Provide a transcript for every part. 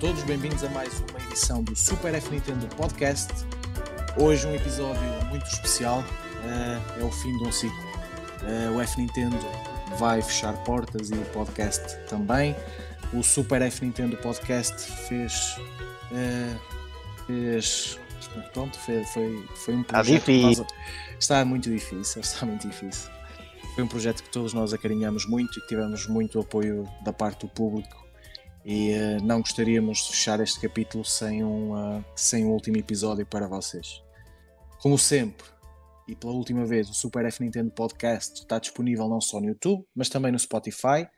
Todos, bem-vindos a mais uma edição do Super F Nintendo Podcast. Hoje um episódio muito especial, uh, é o fim de um ciclo. Uh, o F Nintendo vai fechar portas e o podcast também. O Super F Nintendo Podcast fez. Uh, fez pronto, foi, foi, foi um projeto. Está difícil. Está muito difícil, está muito difícil. Foi um projeto que todos nós acarinhamos muito e que tivemos muito apoio da parte do público e uh, não gostaríamos de fechar este capítulo sem um, uh, sem um último episódio para vocês. Como sempre, e pela última vez, o Super F Nintendo Podcast está disponível não só no YouTube, mas também no Spotify,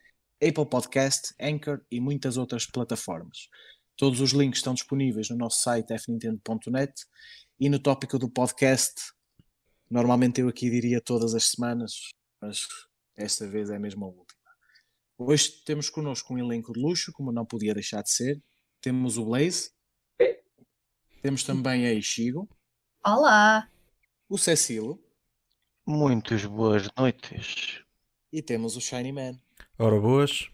Apple Podcast, Anchor e muitas outras plataformas. Todos os links estão disponíveis no nosso site fnintendo.net e no tópico do podcast. Normalmente eu aqui diria todas as semanas, mas esta vez é mesmo a última. Hoje temos connosco um elenco de luxo, como não podia deixar de ser. Temos o Blaze. Temos também a Ishigo. Olá! O Cecilo. Muitas boas noites. E temos o Shiny Man. Ora, boas.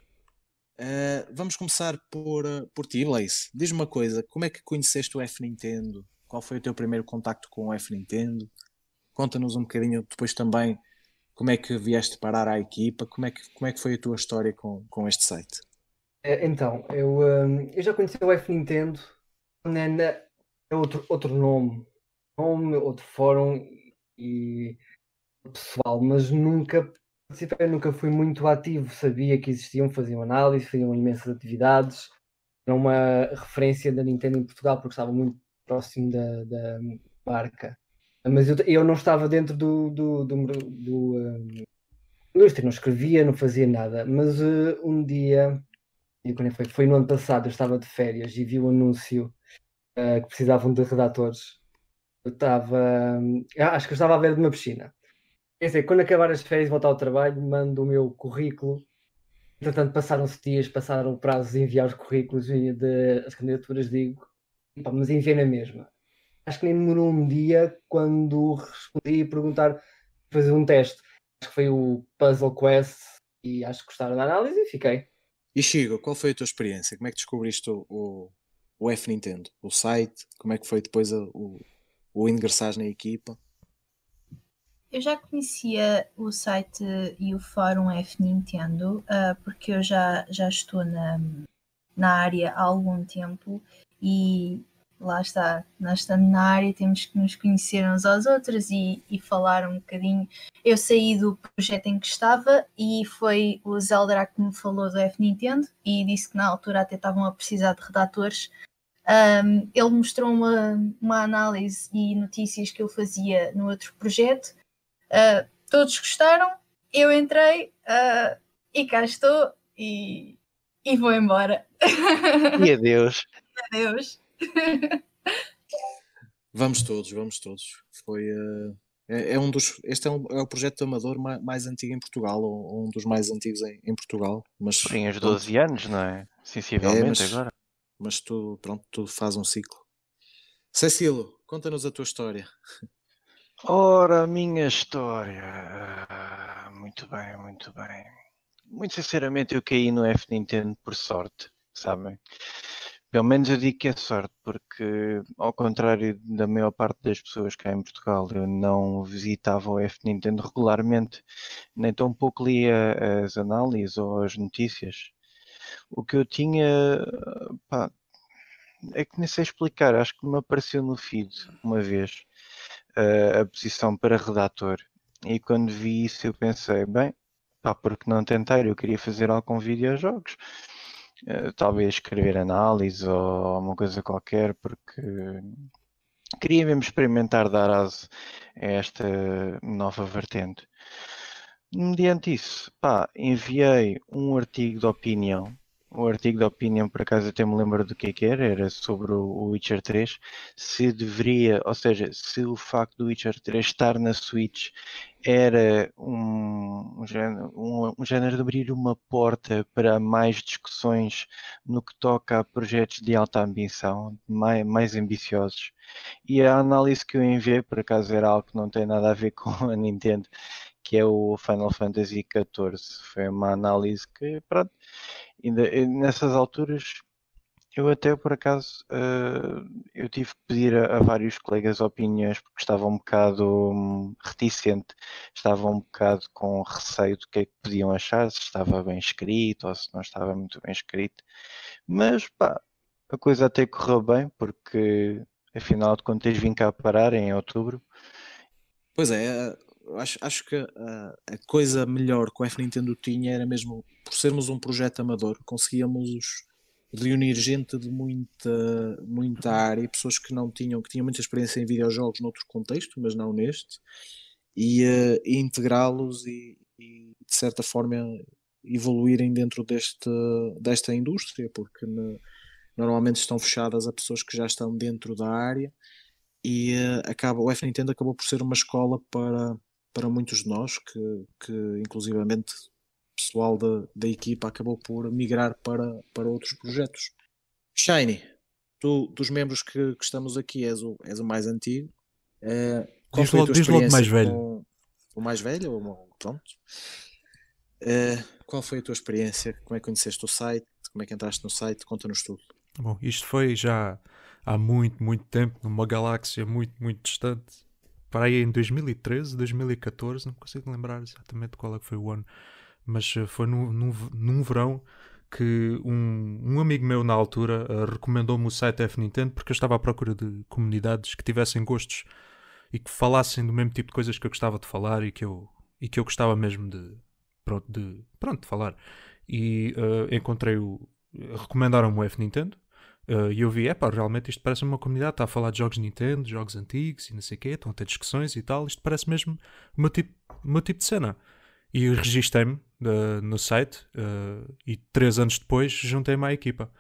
Uh, vamos começar por, uh, por ti, Blaze. Diz-me uma coisa, como é que conheceste o F Nintendo? Qual foi o teu primeiro contacto com o F Nintendo? Conta-nos um bocadinho depois também como é que vieste parar à equipa? Como é que, como é que foi a tua história com, com este site? É, então, eu, um, eu já conheci o F Nintendo, né, é outro, outro nome, nome, outro fórum e pessoal, mas nunca participei, nunca fui muito ativo, sabia que existiam, faziam análise, faziam imensas atividades, era uma referência da Nintendo em Portugal porque estava muito próximo da, da marca. Mas eu, eu não estava dentro do, do, do, do indústria, não escrevia, não fazia nada. Mas uh, um dia, quando foi? Foi no ano passado, eu estava de férias e vi o um anúncio uh, que precisavam de redatores. Eu estava, uh, acho que eu estava a ver de uma piscina. Quer dizer, quando acabar as férias e voltar ao trabalho, mando o meu currículo. Entretanto, passaram-se dias, passaram o prazo de enviar os currículos e de, as candidaturas, digo, mas enviei na mesma acho que nem demorou um dia quando respondi a perguntar, fazer um teste. Acho que foi o Puzzle Quest e acho que gostaram da análise e fiquei. E Chico, qual foi a tua experiência? Como é que descobriste o, o, o F Nintendo? O site? Como é que foi depois a, o, o ingressar na equipa? Eu já conhecia o site e o fórum F Nintendo, uh, porque eu já, já estou na, na área há algum tempo e lá está, nós estamos na área, temos que nos conhecer uns aos outros e, e, falar um bocadinho. Eu saí do projeto em que estava e foi o Zelda que me falou do F Nintendo e disse que na altura até estavam a precisar de redatores. Um, ele mostrou uma, uma análise e notícias que eu fazia no outro projeto. Uh, todos gostaram, eu entrei uh, e cá estou e, e vou embora. E adeus. adeus. Vamos todos, vamos todos. Foi. Uh, é, é, um dos. Este é, um, é o projeto amador mais, mais, antigo em Portugal, ou, um dos mais antigos em, em Portugal. Mas, Tem uns 12 pronto. anos, não é? Sensivelmente é, mas, agora. Mas tu, pronto, tu faz um ciclo. Cecilo, conta-nos a tua história. Ora, a minha história. Muito bem, muito bem. Muito sinceramente, eu caí no F Nintendo por sorte, sabem? Pelo menos eu digo que é sorte, porque ao contrário da maior parte das pessoas cá em Portugal, eu não visitava o F Nintendo regularmente, nem tão pouco lia as análises ou as notícias. O que eu tinha, pá, é que nem sei explicar, acho que me apareceu no feed uma vez a, a posição para redator. E quando vi isso eu pensei, bem, pá, porque não tentar? Eu queria fazer algo com videojogos. Talvez escrever análise ou uma coisa qualquer, porque queria mesmo experimentar dar aso a esta nova vertente. Mediante isso, pá, enviei um artigo de opinião o artigo da opinião, por acaso até me lembro do que, é que era, era sobre o Witcher 3, se deveria, ou seja, se o facto do Witcher 3 estar na Switch era um, um, género, um, um género de abrir uma porta para mais discussões no que toca a projetos de alta ambição, mais, mais ambiciosos. E a análise que eu enviei, por acaso era algo que não tem nada a ver com a Nintendo, que é o Final Fantasy XIV. Foi uma análise que, pronto, ainda, nessas alturas Eu até por acaso uh, eu tive que pedir a, a, vários colegas opiniões porque estava um bocado um, reticente, estava um bocado com receio do que é que podiam achar, se estava bem escrito ou se não estava muito bem escrito. Mas pá, a coisa até correu bem porque afinal de contas vim cá parar em outubro. Pois é, acho, acho que a, a coisa melhor que o F Nintendo tinha era mesmo por sermos um projeto amador, conseguíamos reunir gente de muita, muita área, pessoas que não tinham, que tinham muita experiência em videojogos noutro contexto, mas não neste, e, uh, integrá-los e, e, de certa forma evoluírem dentro deste, desta indústria, porque ne, normalmente estão fechadas a pessoas que já estão dentro da área e uh, acaba, o F Nintendo acabou por ser uma escola para, para muitos de nós que, que inclusivamente pessoal da, da equipa acabou por migrar para, para outros projetos. Shiny, tu dos membros que, que estamos aqui és o, és o mais antigo. Uh, qual diz foi logo, tua experiência mais velho. Com, o mais velho? Ou, pronto. Uh, qual foi a tua experiência? Como é que conheceste o site? Como é que entraste no site? Conta-nos tudo. Bom, isto foi já há muito, muito tempo, numa galáxia muito, muito distante. Para aí em 2013, 2014, não consigo lembrar exatamente qual é que foi o ano mas eh, foi num, num, num verão que um, um, amigo meu na altura uh, recomendou-me o site F Nintendo porque eu estava à procura de comunidades que tivessem gostos e que falassem do mesmo tipo de coisas que eu gostava de falar e que eu, e que eu gostava mesmo de, pronto, de, pronto, de falar. E uh, encontrei o. Recomendaram-me o F Nintendo e eu vi, é pá, realmente isto parece uma comunidade, está a falar de jogos Nintendo, jogos antigos e não sei o quê, estão a ter discussões e tal. Isto parece mesmo o meu tipo, meu tipo de cena. E registrei-me uh, no site uh, e três anos depois juntei-me à equipa.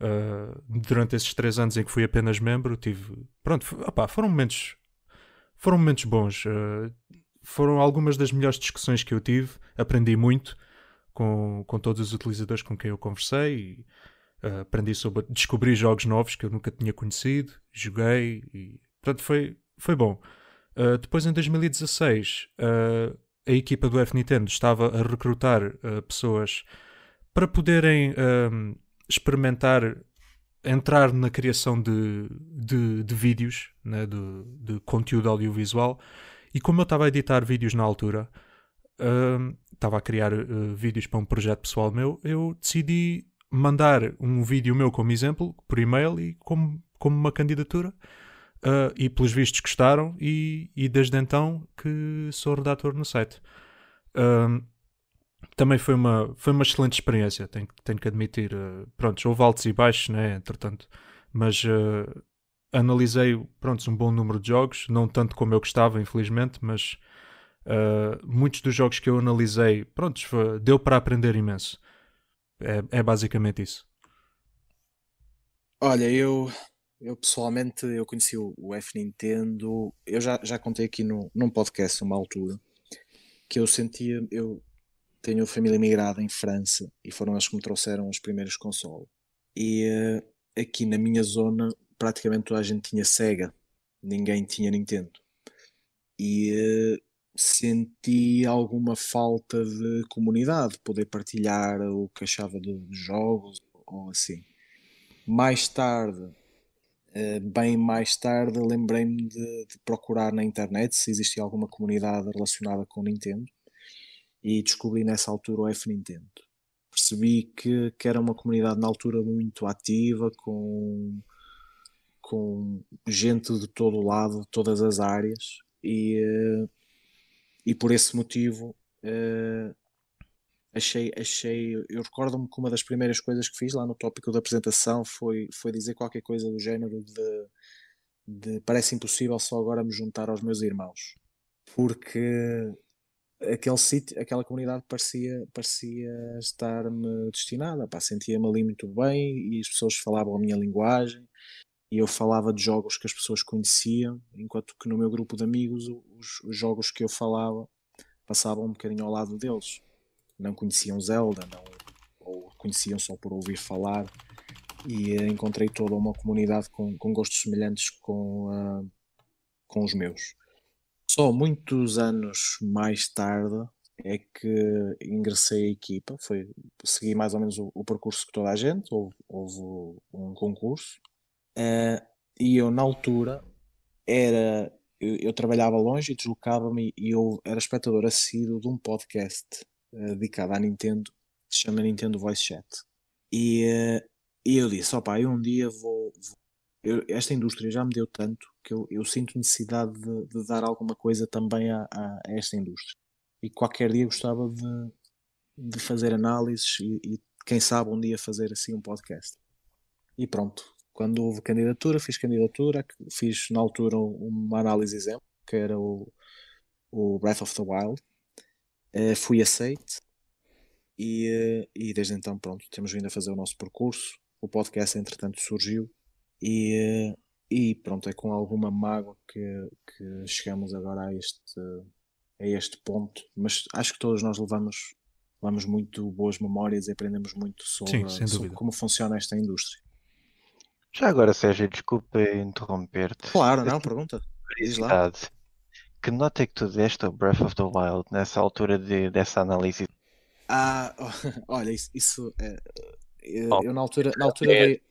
Uh, durante esses três anos em que fui apenas membro, tive. Pronto, opa, foram momentos. Foram momentos bons. foram algumas das melhores discussões que eu tive. Aprendi muito com, com todos os utilizadores com quem eu conversei. E, aprendi sobre descobrir jogos novos que eu nunca tinha conhecido. Joguei e. Portanto, foi, foi bom. depois, em 2016, a equipa do F Nintendo estava a recrutar uh, pessoas para poderem uh, experimentar entrar na criação de, de, de vídeos, né, de, de, conteúdo audiovisual. E como eu estava a editar vídeos na altura, uh, estava a criar uh, vídeos para um projeto pessoal meu, eu decidi mandar um vídeo meu como exemplo, por e-mail e como, como uma candidatura. Uh, e pelos vistos gostaram e, e, desde então que sou redator no site. Uh, também foi uma, foi uma excelente experiência, tenho, tenho que admitir. Uh, pronto, houve altos e baixos, né, entretanto, mas uh, analisei pronto, um bom número de jogos, não tanto como eu gostava, infelizmente, mas muitos dos jogos que eu analisei, pronto, deu para aprender imenso. É, é basicamente isso. Olha, eu eu pessoalmente eu conheci o, F Nintendo, eu já, já contei aqui no, num podcast uma altura que eu sentia, eu tenho família migrada em França e foram eles que me trouxeram os primeiros consoles. E uh, aqui na minha zona praticamente toda a gente tinha Sega, ninguém tinha Nintendo. E uh, senti alguma falta de comunidade, poder partilhar o que achava de jogos ou assim. Mais tarde eh, bem mais tarde lembrei-me de, de, procurar na internet se existia alguma comunidade relacionada com Nintendo e descobri nessa altura o F Nintendo. Percebi que, que era uma comunidade na altura muito ativa, com, com gente de todo lado, de todas as áreas, e, eh, e por esse motivo eh, achei, achei eu recordo-me que uma das primeiras coisas que fiz lá no tópico da apresentação foi, foi dizer qualquer coisa do género de, de parece impossível só agora me juntar aos meus irmãos. Porque aquele sítio, aquela comunidade parecia, parecia estar-me destinada, sentia-me ali muito bem e as pessoas falavam a minha linguagem e eu falava de jogos que as pessoas conheciam, enquanto que no meu grupo de amigos os, os jogos que eu falava passavam um bocadinho ao lado deles. Não conheciam Zelda, não, ou conheciam só por ouvir falar, e uh, encontrei toda uma comunidade com, com gostos semelhantes com, uh, com os meus. Só muitos anos mais tarde, é que ingressei a equipa, foi, segui mais ou menos o, o percurso que toda a gente, houve, houve um concurso, uh, e eu na altura era, eu, eu trabalhava longe e deslocava-me e eu era espectador assíduo de um podcast uh, dedicado à Nintendo, que se chama Nintendo Voice Chat. E, uh, e eu disse, opá, eu um dia vou, vou eu, esta indústria já me deu tanto que eu, eu sinto necessidade de, de, dar alguma coisa também a, a, a, esta indústria. E qualquer dia gostava de, de fazer análises e, e, quem sabe um dia fazer assim um podcast. E pronto, quando houve candidatura, fiz candidatura, fiz na altura uma análise exemplo, que era o, o Breath of the Wild. Uh, fui aceite e, uh, e desde então pronto, temos vindo a fazer o nosso percurso. O podcast entretanto surgiu e, e pronto, é com alguma mágoa que, que chegamos agora a este, a este ponto, mas acho que todos nós levamos, levamos muito boas memórias e aprendemos muito sobre, Sim, sobre como funciona esta indústria. Já agora, Sérgio, desculpa interromper-te. Claro, não, pergunta. Diz lá. Que nota é que tu deste ao Breath of the Wild nessa altura de, dessa análise? Ah, olha, isso, isso é, eu, eu, na altura, na altura dei,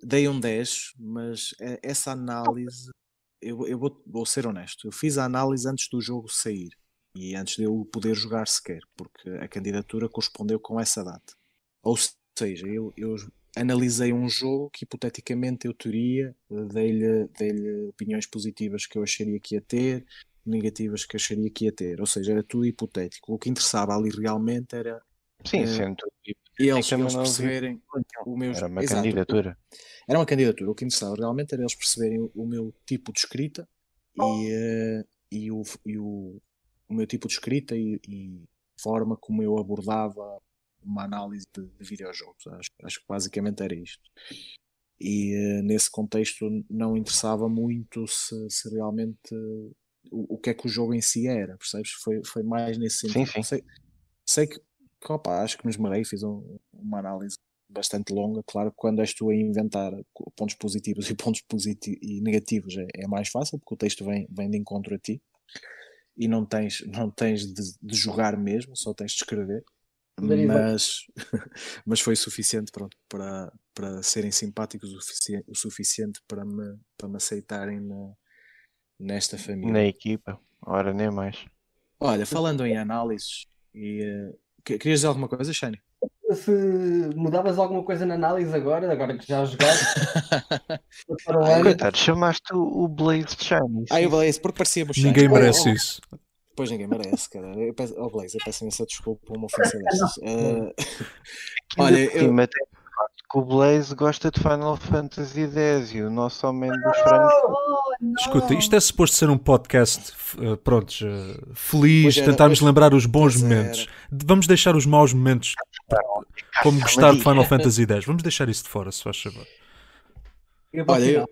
dei um 10, mas é, essa análise, eu, eu vou, vou, ser honesto, eu fiz a análise antes do jogo sair e antes de eu poder jogar sequer, porque a candidatura correspondeu com essa data. Ou seja, eu, eu analisei um jogo que hipoteticamente eu teria, dei-lhe dei opiniões positivas que eu acharia que ia ter, negativas que acharia que ia ter, ou seja, era tudo hipotético. O que interessava ali realmente era Sim, uh, sendo e eles, eles perceberem o meu Era uma Exato. candidatura. Era uma candidatura. O que interessava realmente era eles perceberem o, meu tipo de escrita e, uh, e, o, e o, o, meu tipo de escrita e, e forma como eu abordava uma análise de, de videojogos. Acho, acho, que basicamente era isto. E uh, nesse contexto não interessava muito se, se realmente uh, o, o, que é que o jogo em si era, percebes? Foi, foi mais nesse sentido. Sim, sim. Sei, sei que que opa, acho que me esmerei, fiz um, uma análise bastante longa. Claro que quando és tu a inventar pontos positivos e pontos positivos e negativos é, é, mais fácil, porque o texto vem, vem de encontro a ti e não tens, não tens de, de jogar mesmo, só tens de escrever. Mas, mas foi suficiente pronto, para, para serem simpáticos o, suficiente, o suficiente para me, para me aceitarem na, nesta família. Na equipa, ora nem mais. Olha, falando em análises, e uh, Querias dizer alguma coisa, Shane? Se mudavas alguma coisa na análise agora, agora que já jogaste. Coitado, chamaste o Blaze Shane. Ah, o Blaze, porque parecia-me Shane. Ninguém merece oh, isso. Pois ninguém merece, cara. Eu peço, oh Blaze, eu peço imensa desculpa por uma ofensa destas. Uh, olha, eu que o Blaze gosta de Final Fantasy X e o nosso homem dos frangos. Oh, Escuta, isto é suposto ser um podcast, uh, pronto, uh, feliz, era, tentarmos pois, lembrar os bons momentos. Era. Vamos deixar os maus momentos, como gostar de Final Fantasy X. Vamos deixar isso de fora, se faz favor. Olha, eu,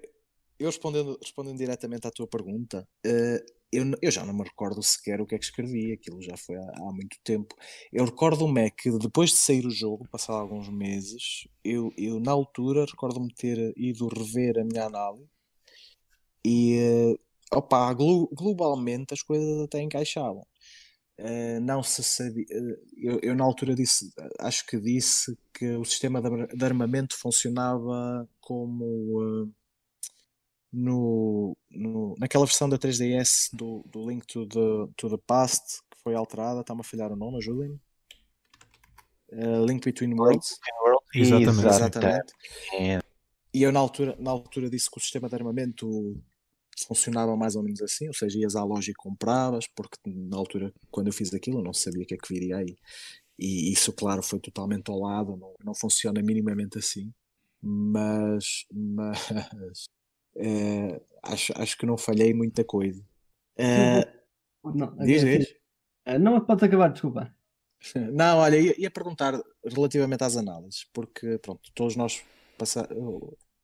eu respondendo, respondendo diretamente à tua pergunta, uh, eu, eu, já não me recordo sequer o que é que escrevi, aquilo já foi há, há muito tempo. Eu recordo-me que depois de sair o jogo, passado alguns meses, eu, eu na altura recordo-me ter ido rever a minha análise e uh, opa, glo globalmente as coisas até encaixavam. Uh, não se sabia. Uh, eu, eu, na altura disse, acho que disse que o sistema de, de armamento funcionava como uh, no, no, naquela versão da 3DS do, do Link to the, to the Past que foi alterada, está-me a falhar o nome, ajudem-me. Uh, Link Between Worlds. Exatamente. Exatamente. É. E eu na altura, na altura disse que o sistema de armamento funcionava mais ou menos assim, ou seja, ias à loja e compravas, porque na altura, quando eu fiz aquilo, eu não sabia o que é que viria aí. E isso, claro, foi totalmente ao lado, não, não funciona minimamente assim. Mas, mas Uh, acho, acho que não falhei muita coisa. Uh, não, diz, diz. Uh, não, pode acabar, desculpa. Não, olha, ia, ia, perguntar relativamente às análises, porque pronto, todos nós passa,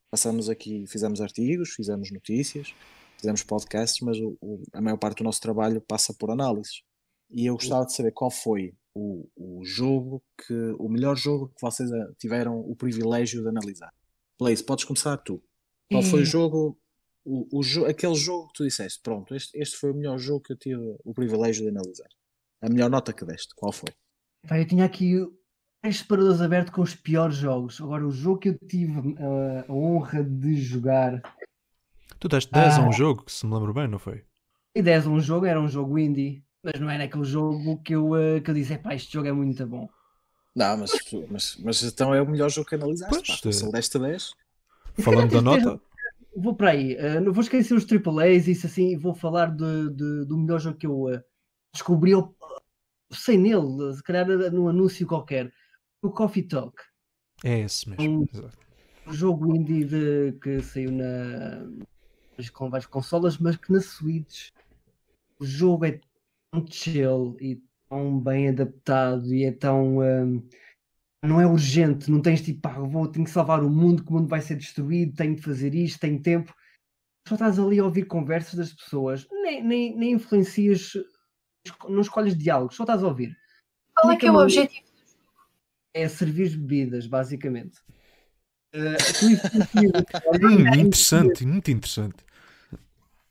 passamos aqui, fizemos artigos, fizemos notícias, fizemos podcasts, mas o, o, a maior parte do nosso trabalho passa por análises. E eu gostava de saber qual foi o, o jogo que, o melhor jogo que vocês tiveram o privilégio de analisar. Blaze, podes começar tu. Qual foi o é. jogo, o, o, aquele jogo que tu disseste, pronto, este, este foi o melhor jogo que eu tive o privilégio de analisar. A melhor nota que deste, qual foi? Eu tinha aqui três separadores abertos com os piores jogos. Agora, o jogo que eu tive uh, a honra de jogar. Tu deste 10 a Ah. um jogo, que se me lembro bem, não foi? E 10 a um jogo, era um jogo indie. Mas não era aquele jogo que eu, uh, que eu disse: pá, este jogo é muito bom. Não, mas, mas, mas então é o melhor jogo que analisaste. Pois, pá, eh, se ele deste 10. Falando da nota, Vou para aí, uh, não vou esquecer os AAAs, isso assim, e vou falar de, de- do melhor jogo que eu uh, descobri, eu, sei nele, se calhar num anúncio qualquer, o Coffee Talk. é esse mesmo. Um- um jogo indie de- que saiu na com várias consolas, mas que na Switch o jogo é tão chill e tão bem adaptado e é tão não é urgente, não tens tipo, pá, vou, tenho que salvar o mundo, que o mundo vai ser destruído, tenho de fazer isto, tenho tempo. Só estás ali a ouvir conversas das pessoas, nem, nem, nem influencias, não escolhes diálogos, só estás a ouvir. Qual é que é o objetivo? É servir bebidas, basicamente. Eh, Hum, interessante, muito interessante.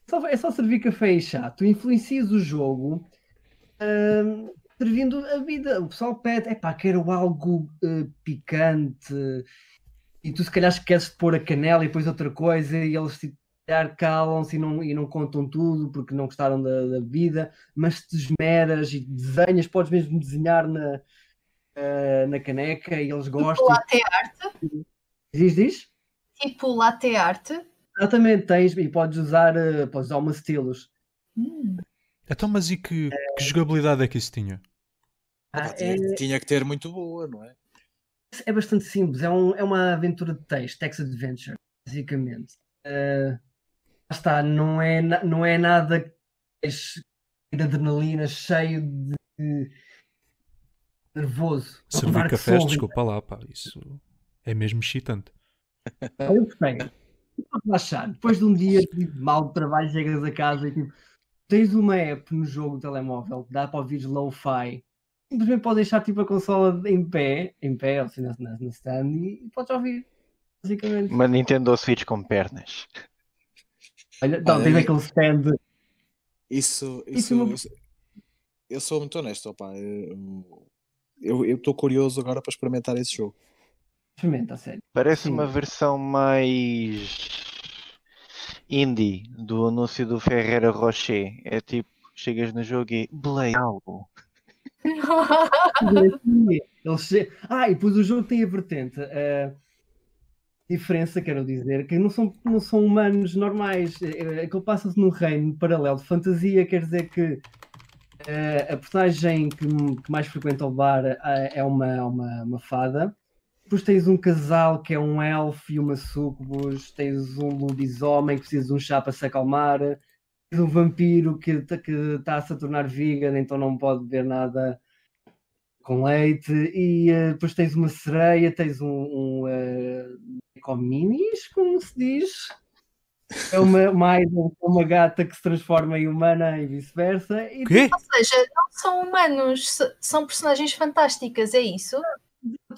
Só- é só servir café e chá. Tu influencias o jogo hum, servindo a vida. O pessoal pede, epá, quero algo eh, picante. E tu se calhar esqueces de pôr a canela e depois outra coisa e eles tipo, se calam-se e não, e não contam tudo porque não gostaram da, da vida, mas te esmeras e desenhas, podes mesmo desenhar na, eh, na caneca e eles Tipo gostam. latte art? Diz, diz? Tipo latte art? Exatamente, tens e podes usar, eh, podes usar uma estilos. Hum. Então, mas e que, que jogabilidade é que isso tinha? Ah, Pá, tinha, tinha que ter muito boa, não é? é bastante simples, é, um- é uma aventura de texto, text adventure, basicamente. Lá está, não é, não é nada de adrenalina, cheio de nervoso. Servir cafés, desculpa lá, pá, isso é mesmo excitante. Eu relaxar, depois de um dia tipo, mal de trabalho, chegas a casa e tipo, tens uma app no jogo telemóvel que dá para ouvir lo-fi. Simplesmente podes deixar tipo a consola em pé, em pé, ou assim, na, na, na stand, e, e podes ouvir. Basicamente. Uma Nintendo Switch com pernas. Olha, não, Olha, tens aquele stand. Isso, Isso isso, não- isso- eu sou muito honesto, opá, eu estou curioso agora para experimentar esse jogo. Experimenta, a sério. Parece Sim. uma versão mais indie do anúncio do Ferreira Rocher. É tipo, chegas no jogo e belei algo. Eles che- Ah, e depois o jogo tem a vertente. A diferença, quero dizer, que não são, não são humanos normais. É- Aquilo passa-se num reino paralelo de fantasia, quer dizer que eh, a personagem que, que mais frequenta o bar eh, é uma, uma, uma fada. Depois tens um casal que é um elfo e uma sucubus. Tens um lobisomem que precisa de um chá para se acalmar. Tens um vampiro que está-se a tornar vegan, então não pode beber nada com leite. E eh, depois tens uma sereia, tens um, um uh, como se diz. É uma, uma, uma gata que se transforma em humana e vice-versa. E Quê? Ou seja, não são humanos, são personagens fantásticas, é isso?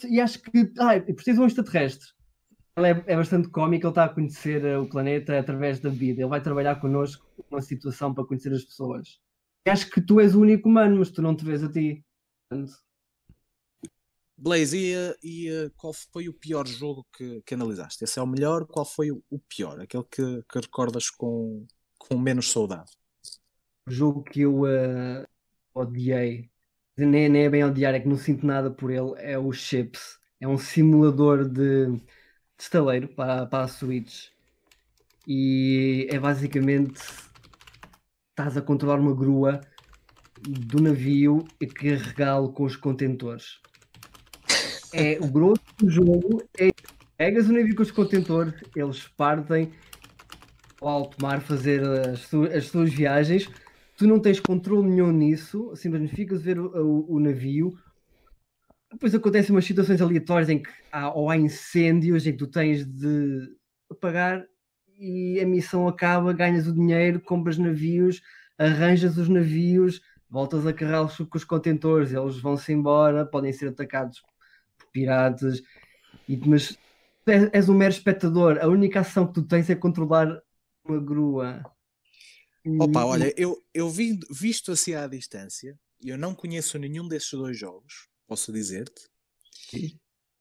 E acho que. Ah, e precisa um extraterrestre. Ele é, é bastante cómico, ele está a conhecer eh, o planeta através da vida. Ele vai trabalhar connosco numa situação para conhecer as pessoas. E acho que tu és o único humano, mas tu não te vês a ti. Blaze, e, eh, e, eh, qual foi o pior jogo que, que analisaste? Esse é o melhor? Qual foi o, pior? Aquele que, que recordas com, com menos saudade? o jogo que eu eh, odiei, nem, nem é bem odiar, é que não sinto nada por ele, é o Chips. É um simulador de, de estaleiro para, para a Switch. E é basicamente estás a controlar uma grua do navio e carregá-lo com os contentores. É o grosso do jogo é pegas o navio com os contentores, eles partem ao alto mar fazer as, as suas viagens. Tu não tens controle nenhum nisso, simplesmente ficas a ver o, o- o navio. Depois acontecem umas situações aleatórias em que há, ou há incêndios em que tu tens de apagar e a missão acaba, ganhas o dinheiro, compras navios, arranjas os navios, voltas a carregá-los com os contentores, eles vão-se embora, podem ser atacados por piratas, e, mas és, és um mero espectador, a única ação que tu tens é controlar uma grua. Opa, olha, eu, eu vi, visto assim à distância, eu não conheço nenhum desses dois jogos, posso dizer-te.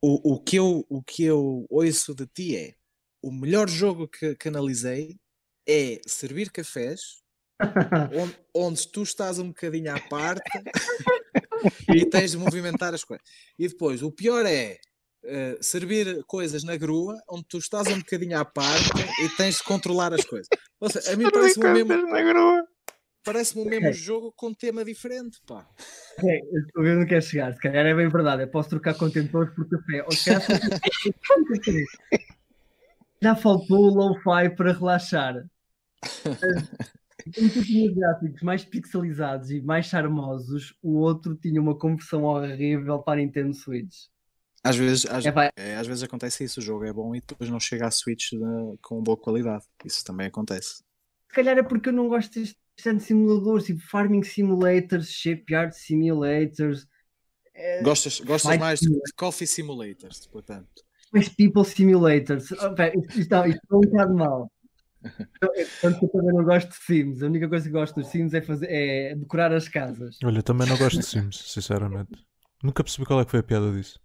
O, o, que eu, o que eu ouço de ti é o melhor jogo que, que analisei é servir cafés onde, onde, tu estás um bocadinho à parte e tens de movimentar as coisas. E depois, o pior é uh, servir coisas na grua onde tu estás um bocadinho à parte e tens de controlar as coisas. Seja, a mim parece-me o mesmo. Parece-me o mesmo jogo com tema diferente, pá. É, eu estou vendo onde quer chegar. Se calhar é bem verdade. Eu posso trocar contentores por café. Ou se calhar... Já faltou o low-fi para relaxar. Um tinha gráficos mais pixelizados e mais charmosos, o outro tinha uma conversão horrível para a Nintendo Switch. Às vezes, às, é, é, às vezes acontece isso, o jogo é bom e depois não chega à Switch de, com boa qualidade. Isso também acontece. Se calhar é porque eu não gosto de simuladores, tipo Farming Simulators, Shipyard Simulators. É... Gostas, gostas mais de, de Coffee Simulators, portanto. Mais People Simulators. Oh, pera, isto, está, isto está um bocado mal. Tanto que eu também não gosto de Sims. A única coisa que gosto dos Sims é, fazer, é decorar as casas. Olha, também não gosto de Sims, sinceramente. Nunca percebi qual é que foi a piada disso.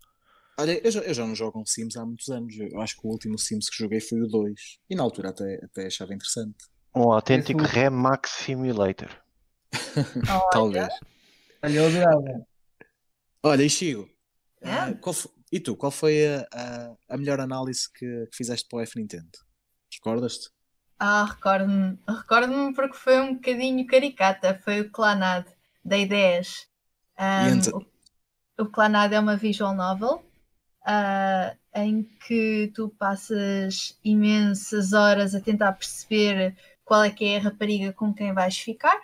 Olha, eu já, eu já não jogo um Sims há muitos anos. Eu acho que o último Sims que joguei foi o 2. E na altura até, até achava interessante. Um autêntico Esse... Remax Simulator. Talvez. Olha, eu adorava. Olha, e Chigo, é? uh, foi, e tu, qual foi a, a, a melhor análise que, que, fizeste para o F Nintendo? Recordas-te? Ah, recordo-me. Recordo-me porque foi um bocadinho caricata. Foi o Clanad, da I10. Um, o, o Clanad é uma visual novel uh, em que tu passas imensas horas a tentar perceber qual é que é a rapariga com quem vais ficar.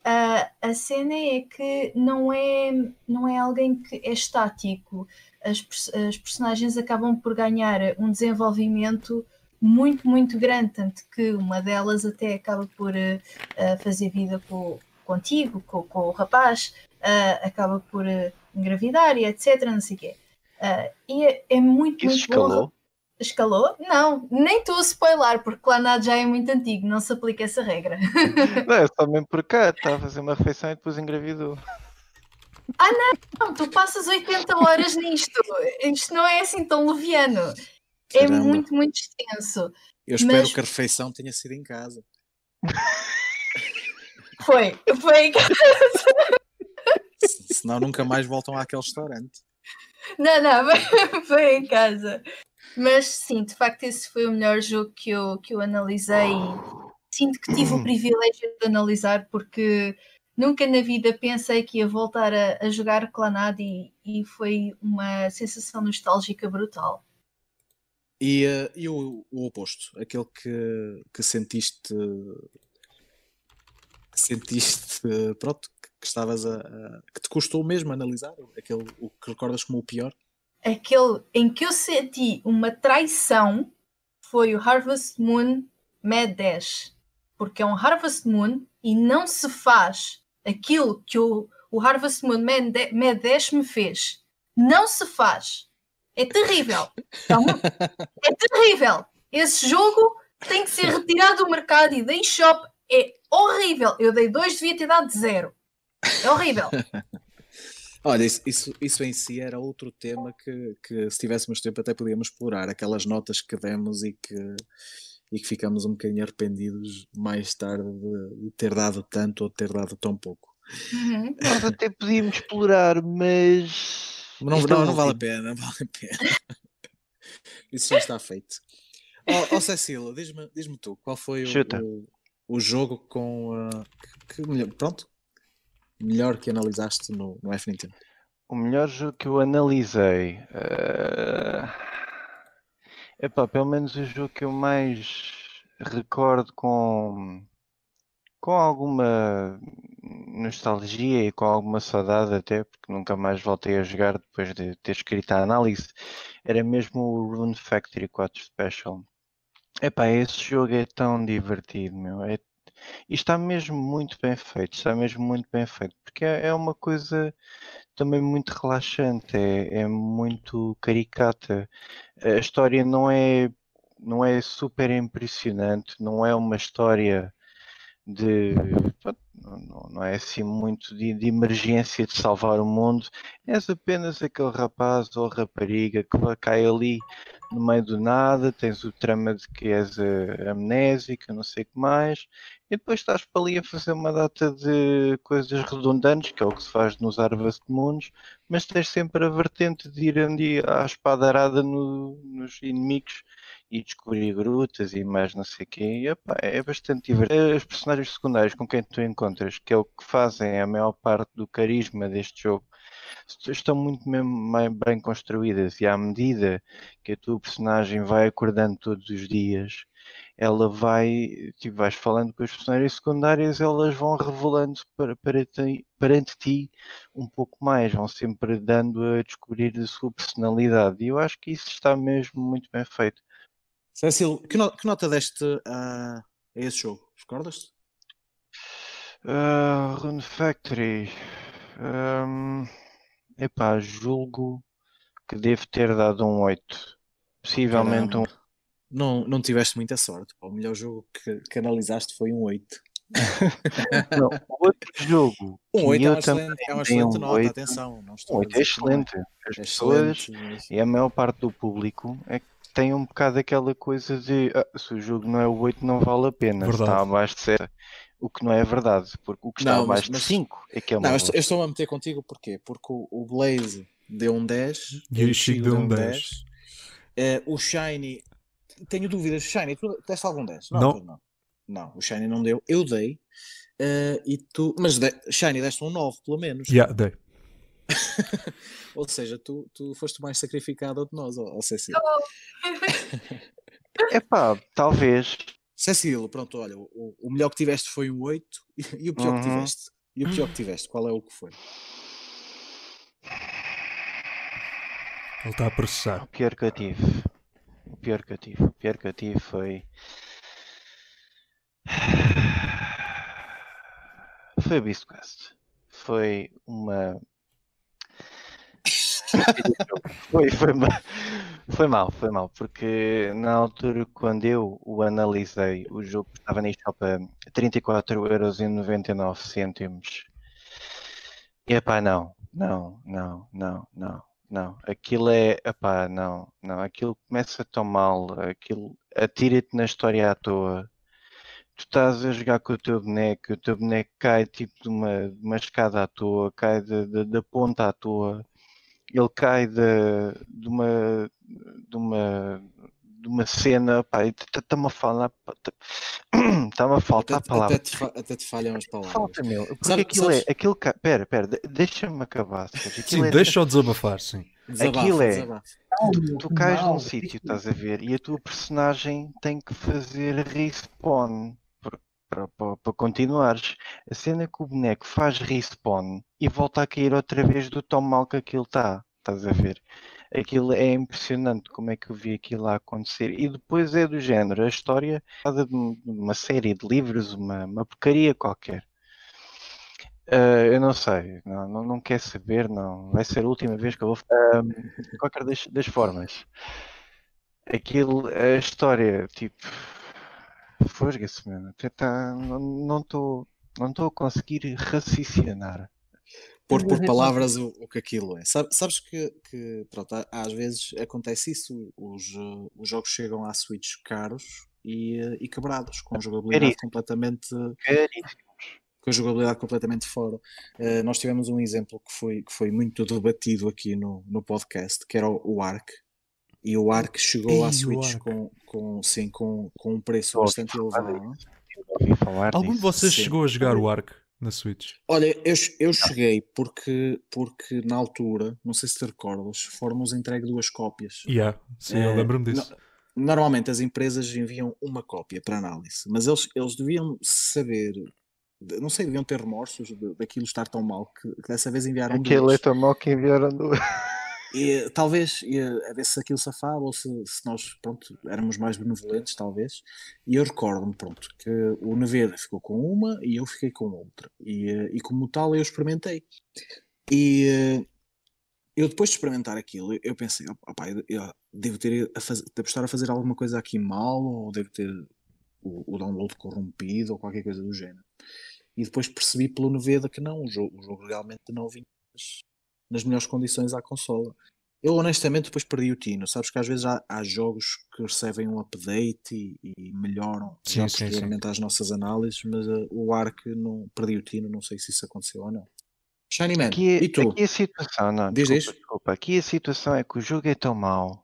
Uh, a cena é que não é, não é alguém que é estático. As, as personagens acabam por ganhar um desenvolvimento muito, muito grande, tanto que uma delas até acaba por uh, fazer vida com, contigo, com, com o rapaz, uh, acaba por uh, engravidar e etc. Não sei o quê. e é, é muito, Isso muito escalou? Escalou? Não, nem estou a spoiler, porque Clanad já é muito antigo, não se aplica essa regra. Não, é só mesmo por cá, está a fazer uma refeição e depois engravidou. Ah, não, não, tu passas 80 horas nisto. Isto não é assim tão leviano. É Caramba. É muito, muito extenso. Eu espero mas... que a refeição tenha sido em casa. Foi, foi em casa. Senão nunca mais voltam àquele restaurante. Não, não, foi em casa. Mas sim, de facto, esse foi o melhor jogo que eu, que eu analisei. Sinto que tive o privilégio de analisar porque nunca na vida pensei que ia voltar a, a jogar Clanad e, e foi uma sensação nostálgica brutal. E, uh, e o, o, oposto, aquele que, que sentiste que sentiste pronto, que estavas a, a, que te custou mesmo analisar, aquele o que recordas como o pior? Aquele em que eu senti uma traição foi o Harvest Moon Mad Dash, porque é um Harvest Moon e não se faz aquilo que o, o Harvest Moon Mad Dash me fez. Não se faz. É terrível. Então, é terrível. Esse jogo tem que ser retirado do mercado e da eShop. É horrível. Eu dei dois, devia ter dado zero. É horrível. Olha, isso, isso, isso, em si era outro tema que, que, se tivéssemos tempo, até podíamos explorar. Aquelas notas que demos e que, e que ficamos um bocadinho arrependidos mais tarde de, de ter dado tanto ou de ter dado tão pouco. Uhum. Nós até podíamos explorar, mas não, não, não, vale a pena, não vale a pena. Isso já está feito. Ó oh, oh, Cecília, diz-me diz tu, qual foi o, o, o, jogo com uh, que, que, pronto, melhor que analisaste no, no F Nintendo? O melhor jogo que eu analisei. Uh... Epá, pelo menos o jogo que eu mais recordo com com alguma nostalgia e com alguma saudade até, porque nunca mais voltei a jogar depois de ter escrito a análise, era mesmo o Rune Factory 4 Special. Epá, esse jogo é tão divertido, meu. É... E está mesmo muito bem feito, está mesmo muito bem feito, porque é, é uma coisa também muito relaxante, é, é muito caricata. A história não é, não é super impressionante, não é uma história de não, é assim muito de, de, emergência de salvar o mundo, és apenas aquele rapaz ou rapariga que cair ali no meio do nada, tens o trama de que és amnésica, não sei o que mais, e depois estás para ali a fazer uma data de coisas redundantes, que é o que se faz nos Harvest Moons, mas tens sempre a vertente de ir ali à espada arada no, nos inimigos e descobrir grutas e mais não sei o quê. E, opa, é bastante divertido. Os personagens secundários com quem tu encontras, que é o que fazem a maior parte do carisma deste jogo, estão muito mesmo bem construídas e à medida que a tua personagem vai acordando todos os dias, ela vai, tipo, vais falando com as personagens secundárias, elas vão revelando para, para ti, perante ti um pouco mais, vão sempre dando a descobrir a sua personalidade. E eu acho que isso está mesmo muito bem feito. Cecil, que, no, que nota deste uh, a esse jogo? Recordas-te? Uh, Rune Factory. Um, epá, julgo que devo ter dado um 8. Possivelmente um. Não, não tiveste muita sorte. O melhor jogo que, que analisaste foi um 8. não, outro jogo. Um 8 é uma excelente, é uma excelente nota, 8, atenção. Não estou 8 é excelente. As é pessoas excelente, e a maior parte do público é que tem um bocado aquela coisa de ah, se o jogo não é o 8 não vale a pena, verdade. está abaixo de 7. O que não é verdade, porque o que está não, abaixo mas, de 5 é que é uma Não, eu estou a meter contigo porquê? Porque o, o Blaze deu um 10 e o Chico deu um 10. 10. Uh, o Shiny, tenho dúvidas, Shiny, tu deste algum 10? Não, não. não. não. o Shiny não deu, eu dei. Uh, e tu, mas de, Shiny deste um 9 pelo menos. Já, yeah, dei. Ou seja, tu, tu foste mais sacrificado de nós, ó, Cecília. É pá, talvez. Cecília, pronto, olha, o, o, melhor que tiveste foi um 8 e, e o pior uhum. que tiveste? E o pior que tiveste, qual é o que foi? Ele está a processar. O pior que eu tive. O pior que eu tive. O pior que eu tive foi. Foi o Beastquest. Foi uma foi, foi, foi mal, foi mal, porque na altura quando eu o analisei, o jogo estava na shop a 34,99€. E epá, não, não, não, não, não, não. Aquilo é, epá, não, não. Aquilo começa tão mal, aquilo atira-te na história à toa. Tu estás a jogar com o teu boneco, o teu boneco cai tipo de uma, de uma escada à toa, cai da ponta à toa ele cai de, de uma de uma de uma cena, pá, está-me a falar, está-me a faltar até, palavras. Até te, até te falham as palavras. Falta, meu, porque Sabe, aquilo sabes? é, aquilo, pera, pera, deixa-me acabar. Sim, é, deixa-o desabafar, sim. Desabafa, aquilo é, tu, tu cais num sítio, estás a ver, e a tua personagem tem que fazer respawn para, para, para continuares. A cena é que o boneco faz respawn e volta a cair outra vez do tão mal que aquilo está. Estás a ver? Aquilo é impressionante como é que eu vi aquilo a acontecer. E depois é do género, a história é de uma série de livros, uma, uma porcaria qualquer. Uh, eu não sei, não, não, não quer saber, não. Vai ser a última vez que eu vou. Uh, de qualquer das, das formas, aquilo, a história, tipo, Fosga-se. Tá, não estou não estou a conseguir raciocinar. Pôr por palavras o, o que aquilo é. Sabes que, que pronto, às vezes acontece isso. Os, os jogos chegam à Switch caros e, e quebrados, com jogabilidade completamente. Com a jogabilidade completamente fora. Uh, nós tivemos um exemplo que foi, que foi muito debatido aqui no, no podcast, que era o, o Ark, e o Ark chegou Ei, à Switch com, com, sim, com, com um preço oh, bastante elevado. Algum de vocês sim. chegou a jogar o Ark na Switch? Olha, eu, eu cheguei porque, porque na altura, não sei se te recordas, foram-nos entregue duas cópias. Yeah, sim, é, eu lembro-me disso. No, normalmente as empresas enviam uma cópia para análise, mas eles, eles deviam saber não sei, deviam ter remorsos daquilo estar tão mal que, que dessa vez enviaram Aquilo duas. é tão mal que enviaram duas. E, talvez, a ver se aquilo safava ou se, se, nós, pronto, éramos mais benevolentes, talvez. E eu recordo-me, pronto, que o Nevera ficou com uma e eu fiquei com outra. E, e como tal, eu experimentei. E eu depois de experimentar aquilo, eu pensei, opa, eu, eu devo ter a, fazer, devo estar a fazer alguma coisa aqui mal, ou devo ter o, o download corrompido ou qualquer coisa do género. E depois percebi pelo Neveda que não, o jogo, o jogo realmente não vinha nas, melhores condições à consola. Eu honestamente depois perdi o tino. Sabes que às vezes há, há jogos que recebem um update e, e melhoram Sim, já posteriormente às nossas análises, mas uh, o Ark não perdi o tino, não sei se isso aconteceu ou não. Shiny Man, Aqui, e tu? aqui a situação, não, Diz, desculpa, desculpa. Aqui a situação é que o jogo é tão mau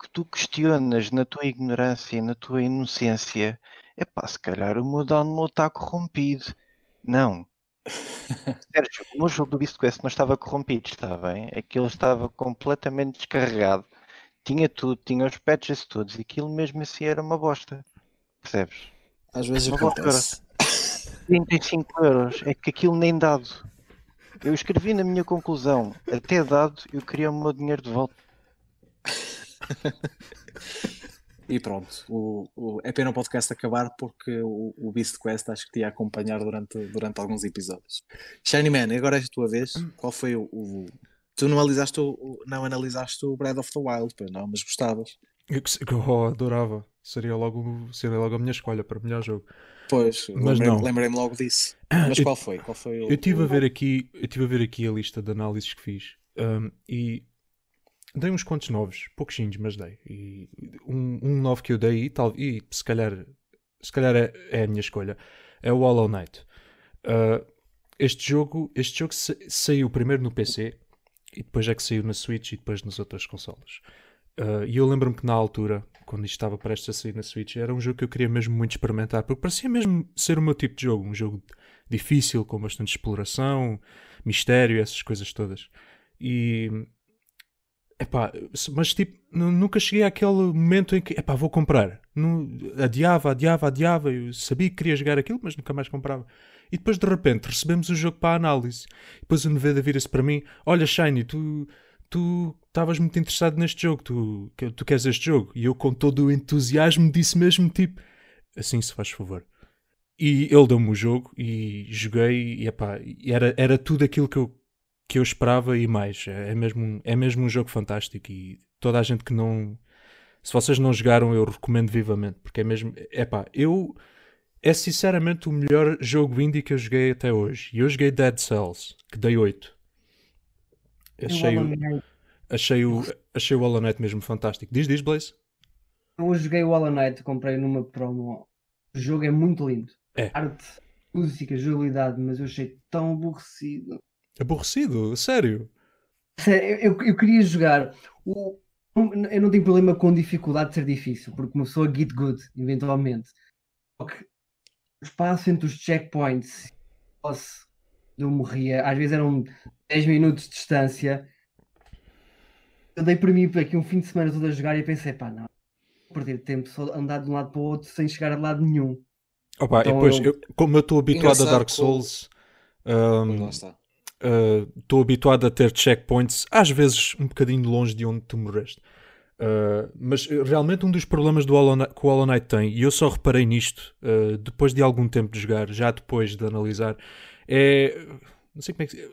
que tu questionas na tua ignorância e na tua inocência. Epá, se calhar o meu download está corrompido. Não. Sérgio, o meu jogo do Beast Quest não estava corrompido, está bem? Aquilo estava completamente descarregado. Tinha tudo, tinha os patches todos e aquilo mesmo assim era uma bosta. Percebes? Às vezes boa acontece. 35 euros, é que aquilo nem dado. Eu escrevi na minha conclusão, até dado eu queria o meu dinheiro de volta. E pronto, o, o- é pena o podcast acabar porque o, o Beast Quest acho que te ia acompanhar durante, durante alguns episódios. Shiny Man, agora é a tua vez. Qual foi o. o- Tu não analisaste o, não analisaste o Breath of the Wild, pois não, mas gostavas. Eu, eu adorava. Seria logo, seria logo a minha escolha para o melhor jogo. Pois, Mas lembrei-me não. lembrei-me logo disso. Mas Eu- qual foi? Qual foi o, Eu estive a ver aqui, eu tive a ver aqui a lista de análises que fiz um, e dei uns quantos novos, pouquinhos, mas dei. E um, um novo que eu dei e, tal, e se calhar, se calhar é, é a minha escolha, é o Hollow Knight. Uh, este jogo, este jogo sa- saiu primeiro no PC e depois é que saiu na Switch e depois nas outras consolas. Uh, e eu lembro-me que na altura, quando isto estava prestes a sair na Switch, era um jogo que eu queria mesmo muito experimentar, porque parecia mesmo ser o meu tipo de jogo, um jogo difícil, com bastante exploração, mistério, essas coisas todas. E epá, mas tipo, nu- nunca cheguei àquele momento em que epá, vou comprar. Adiava, adiava, adiava. Eu sabia que queria jogar aquilo, mas nunca mais comprava. E depois de repente recebemos o jogo para análise. Depois o Neveda vira-se para mim: Olha, Shiny, tu tu estavas muito interessado neste jogo, tu, tu queres este jogo? E eu, com todo o entusiasmo, disse mesmo: Tipo, assim se faz favor. E ele deu-me o jogo e joguei e epá, era, era tudo aquilo que eu, que eu esperava e mais. É mesmo, um- é mesmo um jogo fantástico e toda a gente que não. Se vocês não jogaram, eu recomendo vivamente, porque é mesmo. Epá, eu. É sinceramente o melhor jogo indie que eu joguei até hoje. E eu joguei Dead Cells, que dei 8. Achei, o- achei, o, achei o Hollow Knight mesmo fantástico. Diz, diz, Blaze? eu joguei o Hollow Knight, comprei numa promo. O jogo é muito lindo. É. Arte, música, jogabilidade, mas eu achei tão aborrecido. Aborrecido, sério. Sério, eu, eu- eu queria jogar. O, eu não tenho problema com dificuldade de ser difícil, porque uma pessoa get good, eventualmente. Só que o espaço entre os checkpoints, posso, eu morria, às vezes eram 10 minutos de distância. Eu dei para mim para aqui um fim de semana todo a jogar e pensei, pá, não, vou perder tempo só andar de um lado para o outro sem chegar a lado nenhum. Opa, Então e depois, eu- eu- como eu estou habituado a Dark Souls, Pois hum, lá está. Estou habituado a ter checkpoints, às vezes um bocadinho longe de onde tu morreste. Uh, mas uh, realmente um dos problemas do Hollow Knight, que o Hollow Knight tem, e eu só reparei nisto uh, depois de algum tempo de jogar, já depois de analisar, é. Não sei como é que.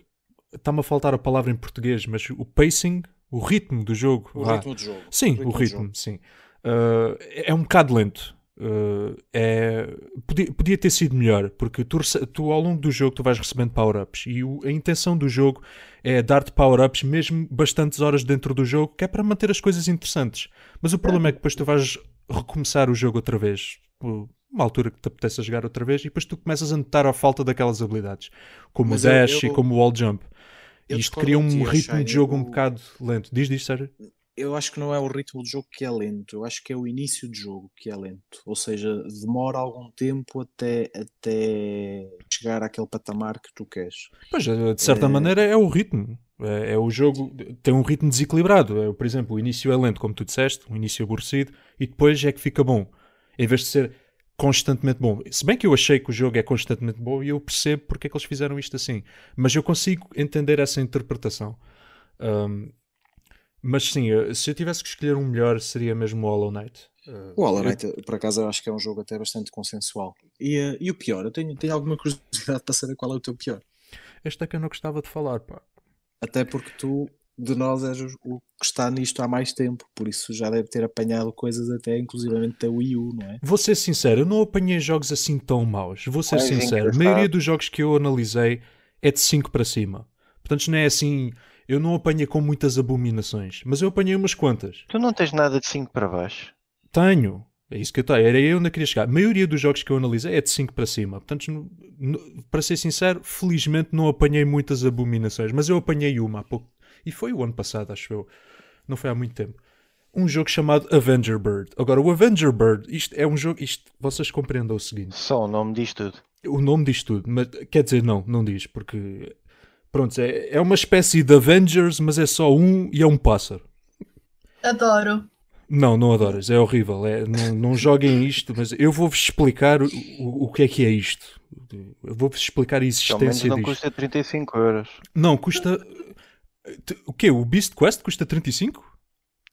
Está-me a faltar a palavra em português, mas o pacing, o ritmo do jogo. O vá. ritmo do jogo. Sim, ritmo o ritmo, sim. Uh, é um bocado lento. Uh, é, podia, podia ter sido melhor, porque tu, tu, ao longo do jogo tu vais recebendo power-ups e o- a intenção do jogo é dar-te power-ups mesmo bastantes horas dentro do jogo, que é para manter as coisas interessantes. Mas o problema é que depois tu vais recomeçar o jogo outra vez, uma altura que te apeteça jogar outra vez, e depois tu começas a notar a falta daquelas habilidades, como Mas o eu- dash e eu- como o wall jump. eu E isto cria um ritmo de jogo um O- bocado lento. Diz, diz, sério? Eu acho que não é o ritmo do jogo que é lento, eu acho que é o início do jogo que é lento. Ou seja, demora algum tempo até, até chegar àquele patamar que tu queres. Pois, eh, de certa É. maneira é o ritmo. É, é o jogo, tem um ritmo desequilibrado. É, por exemplo, o início é lento, como tu disseste, o início aborrecido, e depois é que fica bom. Em vez de ser constantemente bom. Se bem que eu achei que o jogo é constantemente bom e eu percebo porque é que eles fizeram isto assim. Mas eu consigo entender essa interpretação. Ahm, mas sim, eh, se eu tivesse que escolher um melhor, seria mesmo o Hollow Knight. Eh, O Hollow eu- Knight, por acaso, eu acho que é um jogo até bastante consensual. E, eh, e o pior, eu tenho, tenho alguma curiosidade para saber qual é o teu pior. Este é que eu não gostava de falar, pá. Até porque tu de nós és o que está nisto há mais tempo, por isso já deve ter apanhado coisas até inclusivamente da Wii U, não é? Vou ser sincero, eu não apanhei jogos assim tão maus. Vou ser Mais sincero, a maioria dos jogos que eu analisei é de 5 para cima. Portanto, não é assim. Eu não apanhei com muitas abominações, mas eu apanhei umas quantas. Tu não tens nada de 5 para baixo. Tenho. É isso que eu tenho. Era eu onde eu queria chegar. A maioria dos jogos que eu analisei é de 5 para cima. Portanto, para ser sincero, felizmente não apanhei muitas abominações. Mas eu apanhei uma há pouco. E foi o ano passado, acho eu. Não foi há muito tempo. Um jogo chamado Avenger Bird. Agora, o Avenger Bird, isto é um jogo. Isto, vocês compreendam o seguinte. Só o nome diz tudo. O nome diz tudo, mas quer dizer, não, não diz, porque. Pronto, é, é uma espécie de Avengers, mas é só um e é um pássaro. Adoro. Não, não adoras, é horrível. É, não, não joguem isto, mas eu vou-vos explicar o, o, que é que é isto. Eu vou-vos explicar a existência não disto. custa 35 euros. Não, custa. O quê? O Beast Quest custa 35?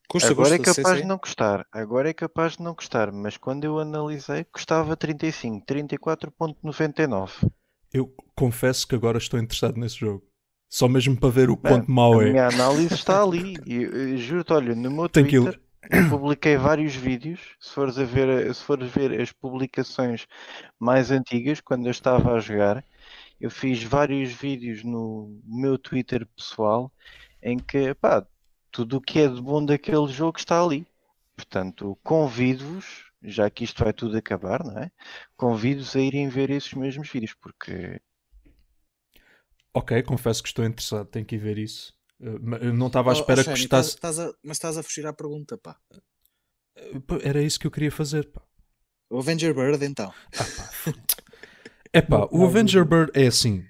Custa, Agora é custa, sim, capaz sim. de não custar. Agora é capaz de não custar. Mas quando eu analisei, custava 35. 34.99. Eu confesso que agora estou interessado nesse jogo. Só mesmo para ver o quanto mau A é. minha análise está ali. Juro-te, olha, no meu Tem que Twitter eu publiquei vários vídeos. Se fores a ver, se fores ver as publicações mais antigas, quando eu estava a jogar, eu fiz vários vídeos no meu Twitter pessoal em que, pá, tudo o que é de bom daquele jogo está ali. Portanto, convido-vos, já que isto vai tudo acabar, não é? Convido-vos a irem ver esses mesmos vídeos, porque Ok, confesso que estou interessado, tenho que ir ver isso. Mas eu não estava à Oh, oh, espera que estás- estás a- mas estás a fugir à pergunta, pá. Pá, Era isso que eu queria fazer, pá. O Avenger Bird, então. É pá, Não, o não, Avenger. Bird é assim.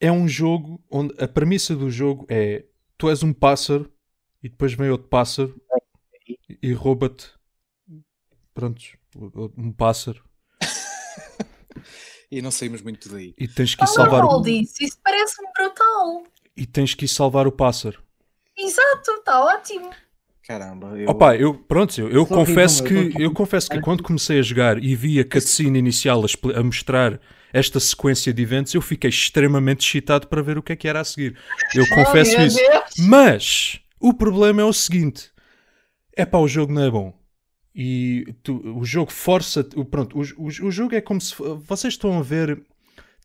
É um jogo onde a premissa do jogo é tu és um pássaro e depois vem outro pássaro e rouba-te. Prontos, um pássaro. E não saímos muito daí. E tens que ir salvar o, disso, isso parece-me brutal. e tens que ir salvar o pássaro. Exato, está ótimo. Caramba, eu... Opa, eu, pronto, eu, eu confesso que eu confesso que quando comecei a jogar e vi a cutscene inicial a, a mostrar esta sequência de eventos, eu fiquei extremamente excitado para ver o que é que era a seguir. Eu confesso oh, isso. Deus. Mas o problema é o seguinte: é pá, o jogo não é bom. E tu- o jogo força. o- Pronto, o, o, o jogo é como se. Vocês estão a ver.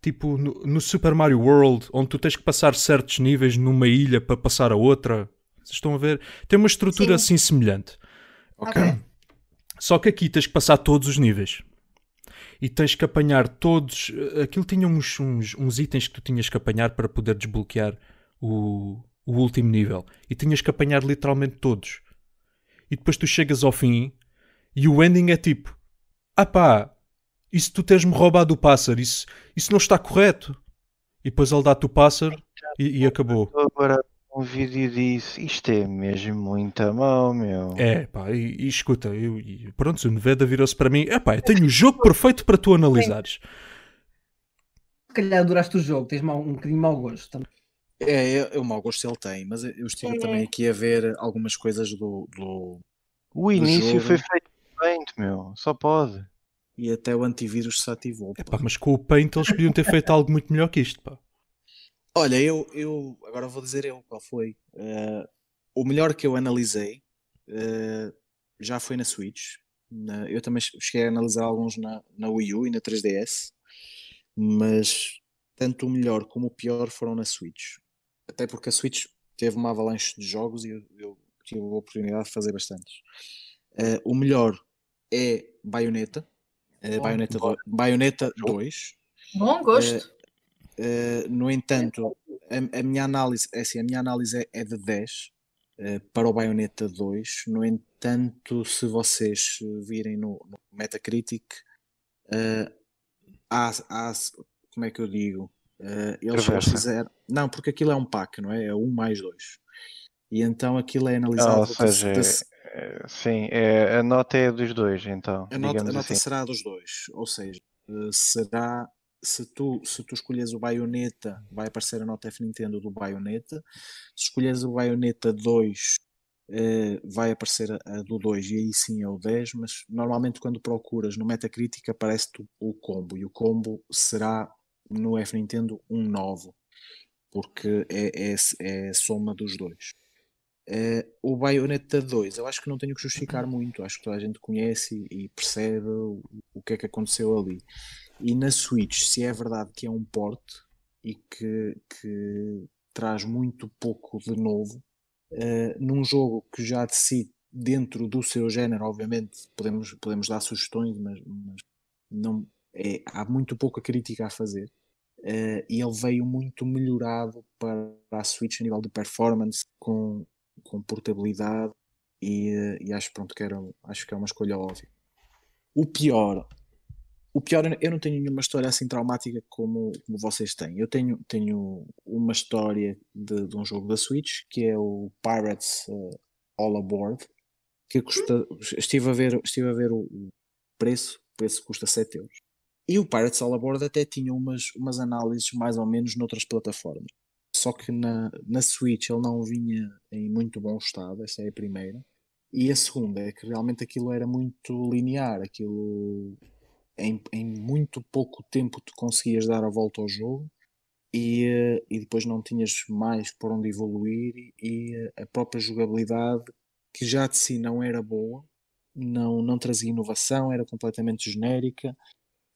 Tipo, no, no Super Mario World, onde tu tens que passar certos níveis numa ilha para passar a outra. Vocês estão a ver? Tem uma estrutura Sim. assim semelhante. Ok. Só que aqui tens que passar todos os níveis. E tens que apanhar todos. Aquilo tinha uns, uns, uns itens que tu tinhas que apanhar para poder desbloquear o, o último nível. E tinhas que apanhar literalmente todos. E depois tu chegas ao fim e o ending é tipo: Ah pá, isso tu teres-me roubado o pássaro, isso, isso não está correto. E depois ele dá-te o pássaro e, e acabou. Estou agora um vídeo disso. Isto é mesmo muito mal, meu. É, pá, e, e escuta, eu, e pronto, o Nevada virou-se para mim: É pá, eu tenho o jogo perfeito para tu analisares. Se calhar adoraste o jogo, tens mau- um bocadinho mau gosto. também. É, é, o mau gosto ele tem, mas eu estive É. também aqui a ver algumas coisas do, do- O início jogo. foi feito Paint, meu. Só pode. E até o antivírus se ativou. É mas com o Paint eles podiam ter feito algo muito melhor que isto, pá. Olha, eu, eu agora vou dizer eu qual foi. Eh, o melhor que eu analisei eh, já foi na Switch. Na- eu também cheguei a analisar alguns na, na Wii U e na 3DS, mas tanto o melhor como o pior foram na Switch. Até porque a Switch teve uma avalanche de jogos e eu, eu tive a oportunidade de fazer bastantes. Eh, o melhor é Bayonetta, eh, Bom, Bayonetta, bom. do- Bayonetta 2. Bom gosto. Uh, no entanto, a, a minha análise, é assim, a minha análise é, é de 10 uh, para o Bayonetta 2. No entanto, se vocês virem no, no Metacritic, uh, há, há- como é que eu digo? Eles, Reversa. fizeram. Não, porque aquilo é um pack, não é? É 1 mais 2. E então aquilo é Ah, analisado. ou seja, de- de- É, Sim, é, a nota é dos dois, então. a nota, a nota assim. será dos dois. Ou seja, uh, será. Se tu, se tu escolheres o Bayonetta, vai aparecer a nota F Nintendo do Bayonetta. Se escolheres o Bayonetta 2, eh, vai aparecer a, a do 2 e aí sim é o 10. Mas normalmente, quando procuras no Metacritic, aparece-te o, o combo. E o combo será no F Nintendo um 9, porque é, é, é a soma dos dois. Uh, o Bayonetta 2, eu acho que não tenho que justificar muito, acho que toda a gente conhece e, e percebe o, o, que é que aconteceu ali. E na Switch, se é verdade que é um porte e que, que traz muito pouco de novo, uh, num jogo que já de si, dentro do seu género, obviamente, podemos, podemos dar sugestões, mas, mas não, é, há muito pouca crítica a fazer. Uh, e ele veio muito melhorado para a Switch a nível de performance, com, com portabilidade, e, uh, e acho, pronto, que era, acho que é uma escolha óbvia. O pior, o pior, eu não tenho nenhuma história assim traumática como, como vocês têm. Eu tenho, tenho uma história de, de um jogo da Switch que é o Pirates uh, All Aboard, que custa, estive a ver, estive a ver o preço, o preço custa 7 euros. E o Pirates All Aboard até tinha umas, umas análises mais ou menos noutras plataformas. Só que na, na Switch ele não vinha em muito bom estado, essa é a primeira. E a segunda é que realmente aquilo era muito linear, aquilo em, em muito pouco tempo tu conseguias dar a volta ao jogo e, eh, e depois não tinhas mais por onde evoluir e, eh, a própria jogabilidade que já de si não era boa, não, não trazia inovação, era completamente genérica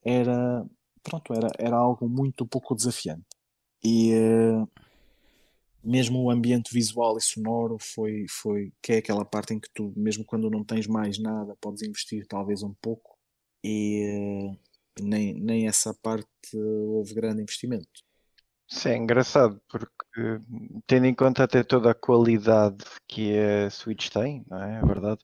era, pronto, era, era algo muito pouco desafiante. E uh, mesmo o ambiente visual e sonoro foi, foi, que é aquela parte em que tu, mesmo quando não tens mais nada, podes investir talvez um pouco e uh, nem, nem essa parte houve grande investimento. Sim, é engraçado, porque tendo em conta até toda a qualidade que a Switch tem, não é? É verdade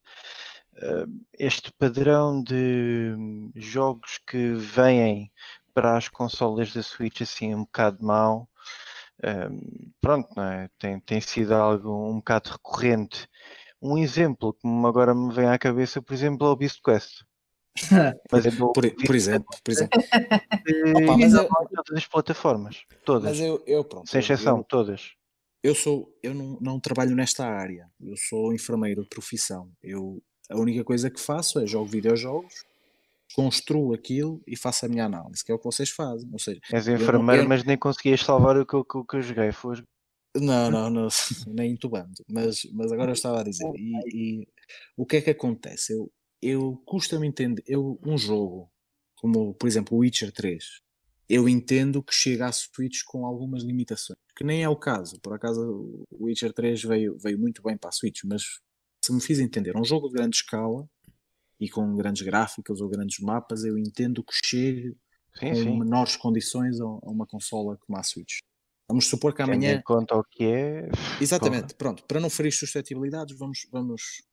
este padrão de jogos que vêm para as consolas da Switch assim um bocado mau, pronto, é? tem, tem sido algo um bocado recorrente. Um exemplo que agora me vem à cabeça, por exemplo, é o Beast Quest. Mas é por, por, exemplo, por exemplo. Opa, mas eu, todas as plataformas, todas. Mas eu, eu pronto, sem exceção, eu, todas. Eu sou, eu não, não trabalho nesta área. Eu sou enfermeiro de profissão. Eu a única coisa que faço é jogo videojogos, construo aquilo e faço a minha análise, que é o que vocês fazem. Ou seja, És enfermeiro, mas nem conseguias salvar o que, o, que eu joguei. Foi... Não, não, não, nem entubando. Mas, mas agora eu estava a dizer. E, e o que é que acontece? Eu, eu custa-me entender. Eu, um jogo, como por exemplo o Witcher 3, eu entendo que chega à Switch com algumas limitações, que nem é o caso. Por acaso o Witcher 3 veio, veio muito bem para a Switch, mas se me fiz entender, um jogo de grande escala e com grandes gráficos ou grandes mapas, eu entendo que chegue sim, com sim. menores condições a, uma consola como a Switch. Vamos supor que amanhã. conta o que é. Exatamente, Porra. pronto. Para não ferir suscetibilidades, vamos, vamos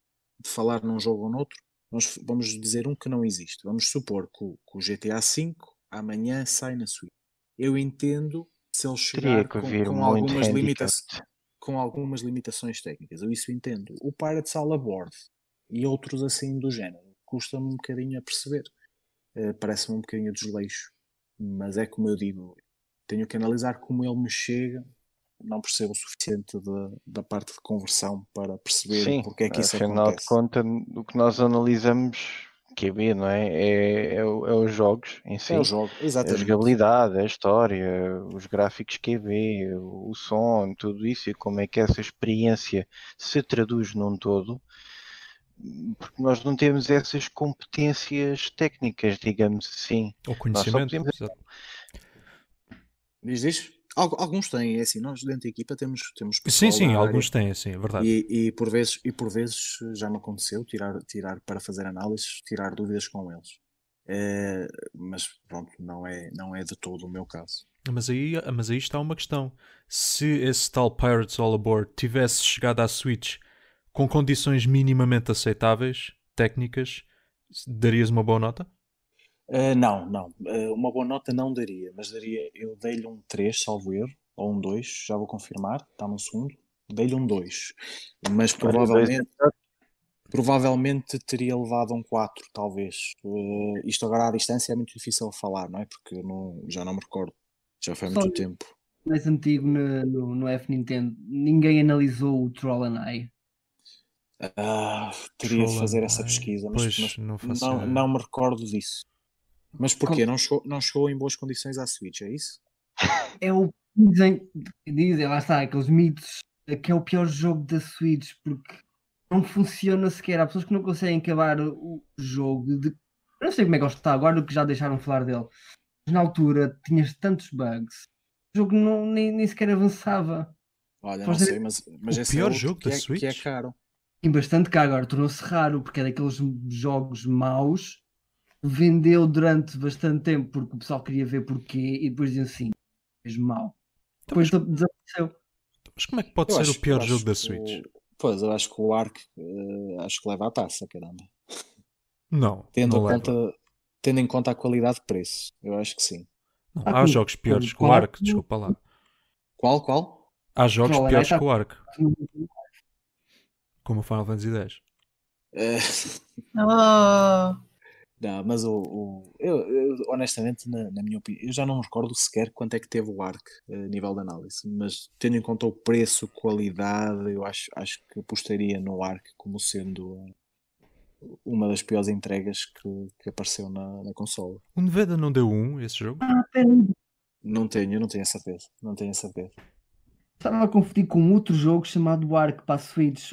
falar num jogo ou noutro. Vamos, vamos dizer um que não existe. Vamos supor que o, que o GTA V amanhã sai na Switch. Eu entendo se ele chegar com, com algumas limitações com algumas limitações técnicas, eu isso entendo. O Pirates All Aboard e outros assim do género, custa-me um bocadinho a perceber. Uh, Parece-me um bocadinho desleixo, mas é como eu digo, tenho que analisar como ele me chega. Não percebo o suficiente de, da parte de conversão para perceber Sim, porque é que isso afinal acontece. de contas, o que nós analisamos QB, não é? É, é, é os jogos em si. É o jogo, exatamente. A jogabilidade, a história, os gráficos QB, o som, tudo isso e como é que essa experiência se traduz num todo. Porque nós não temos essas competências técnicas, digamos assim. Ou conhecimento. Podemos... Diz, diz? Alguns têm, é assim, nós dentro da equipa temos, temos Sim, sim, alguns têm, sim, é verdade. E, e, por vezes, e por vezes já me aconteceu tirar, tirar para fazer análises, tirar dúvidas com eles. É, mas pronto, não é, não é de todo o meu caso. Mas aí, mas aí está uma questão. Se esse tal Pirates All Aboard tivesse chegado à Switch com condições minimamente aceitáveis, técnicas, darias uma boa nota? Uh, não, não. Uh, uma boa nota não daria, mas daria. Eu dei-lhe um 3, salvo erro, ou um 2, já vou confirmar, está no segundo. Dei-lhe um 2, mas provavelmente. Provavelmente teria levado um 4, talvez. Uh, isto agora à distância é muito difícil falar, não é? Porque não, já não me recordo. Já foi há muito tempo. Mais antigo no, no, no F Nintendo, ninguém analisou o Troll and I. Ah, teria de fazer essa pesquisa, mas, pois, mas não, não, não, me recordo disso. Mas porquê? Não, chegou, não chegou em boas condições à Switch, é isso? É o dizem, dizem, lá está, aqueles mitos que é o pior jogo da Switch porque não funciona sequer. Há pessoas que não conseguem acabar o jogo. De... Eu não sei como é que ele está agora, que já deixaram de falar dele. Mas na altura tinhas tantos bugs. O jogo não, nem, nem sequer avançava. Olha, não é, sei, mas, mas o esse pior é jogo que da é, que é Switch? caro. E bastante caro agora. Tornou-se raro porque é daqueles jogos maus. Vendeu durante bastante tempo porque o pessoal queria ver porquê e depois diziam assim, mesmo mau. Então, mas, Depois desapareceu. mas como é que pode Eu ser acho- o pior jogo da Switch? o- Pois, eu acho que o Ark eh, acho que leva a taça, caramba. Não, Tendo, não conta, tendo em conta a qualidade de preço, eu acho que sim. Não, Ah, há jogos piores que o Ark, Ark, desculpa lá. Qual, qual? Há jogos Qual é? piores Tá- que o Ark, como o Final Fantasy X. Eh, Oh, não, mas o, o- eu, eu, honestamente, na, na minha opinião, eu já não me recordo sequer quanto é que teve o Ark a nível de análise, mas tendo em conta o preço, qualidade, eu acho, acho que apostaria no Ark como sendo eh, uma das piores entregas que, que apareceu na, na consola. O Nevada não deu um, esse jogo? Não tenho, eu não tenho a certeza. Não tenho a certeza. Estava a confundir com outro jogo chamado Ark para a Switch.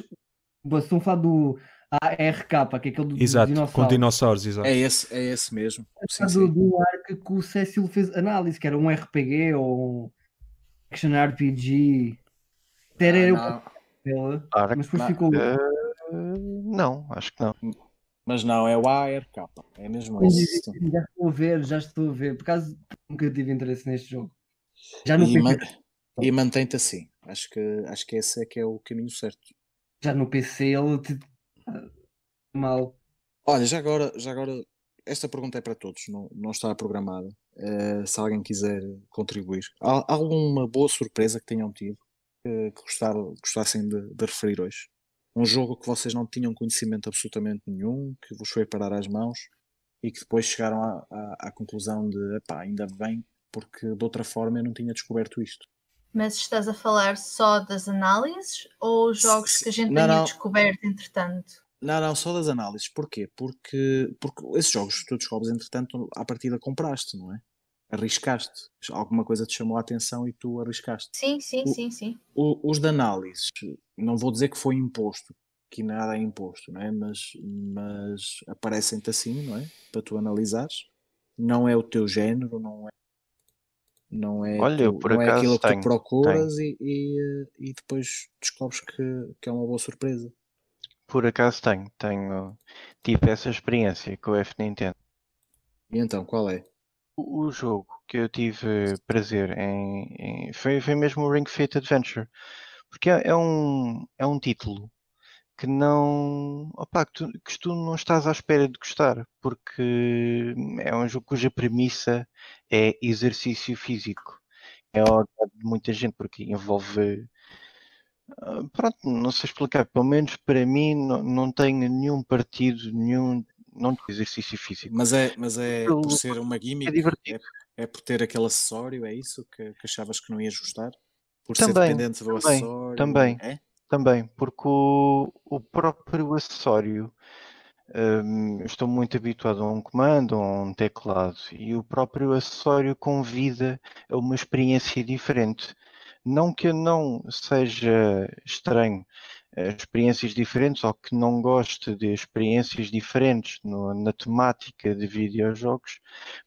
A falar do ARK, que é aquele do Exato, dinossauro. com dinossauros, exato. É esse, é esse mesmo. Sim, do, sim. do Ark que o Cecil fez análise, que era um RPG ou um action RPG. Era eu Ah, não, dele, Ark, mas depois não, ficou. eh, não, acho que não. mas não, é o ARK. É mesmo esse. Já estou a ver, já estou a ver. Por acaso nunca tive interesse neste jogo. Já no E, PC, ma- e mantém-te assim. Acho que, acho que esse é que é o caminho certo. Já no PC ele te... mal. Olha, já agora, já agora, esta pergunta é para todos, não, não está programada. Eh, se alguém quiser contribuir, há, alguma boa surpresa que tenham tido que, que gostassem de, de referir hoje? Um jogo que vocês não tinham conhecimento absolutamente nenhum, que vos foi parar às mãos e que depois chegaram à, conclusão de, epá, ainda bem, porque de outra forma eu não tinha descoberto isto. Mas estás a falar só das análises ou jogos que a gente Não, tenha não. descoberto entretanto? Não, não, só das análises. Porquê? Porque, porque esses jogos que tu descobres, entretanto, à partida compraste, não é? Arriscaste. Alguma coisa te chamou a atenção e tu arriscaste. Sim, sim, O- sim, sim. O- os de análises, não vou dizer que foi imposto, que nada é imposto, não é? Mas, mas aparecem-te assim, não é? Para tu analisares. Não é o teu género, não é. Não é, Olha, tu- não é aquilo que tenho, tu procuras e, e, e depois descobres que, que é uma boa surpresa. Por acaso tenho, tenho, tive essa experiência com o F Nintendo. E então, qual é? O, o jogo que eu tive prazer em, em- foi, foi mesmo o Ring Fit Adventure, porque é, é um, é um título que não, opá, que, tu, que tu não estás à espera de gostar, porque é um jogo cuja premissa é exercício físico. É ao agrado de muita gente, porque envolve ah, Pronto, não sei explicar. Pelo menos para mim não, não tenho nenhum partido, nenhum não tem exercício físico. Mas é, mas é Eu- por ser uma É gimmick, divertido. é, é por ter aquele acessório, é isso que, que achavas que não ias gostar? Por ser Também, dependente do também, acessório? também. É? Também, porque o, o próprio acessório, hum, estou muito habituado a um comando, a um teclado, e o próprio acessório convida a uma experiência diferente. Não que eu não seja estranho experiências diferentes ou que não goste de experiências diferentes no- na temática de videojogos,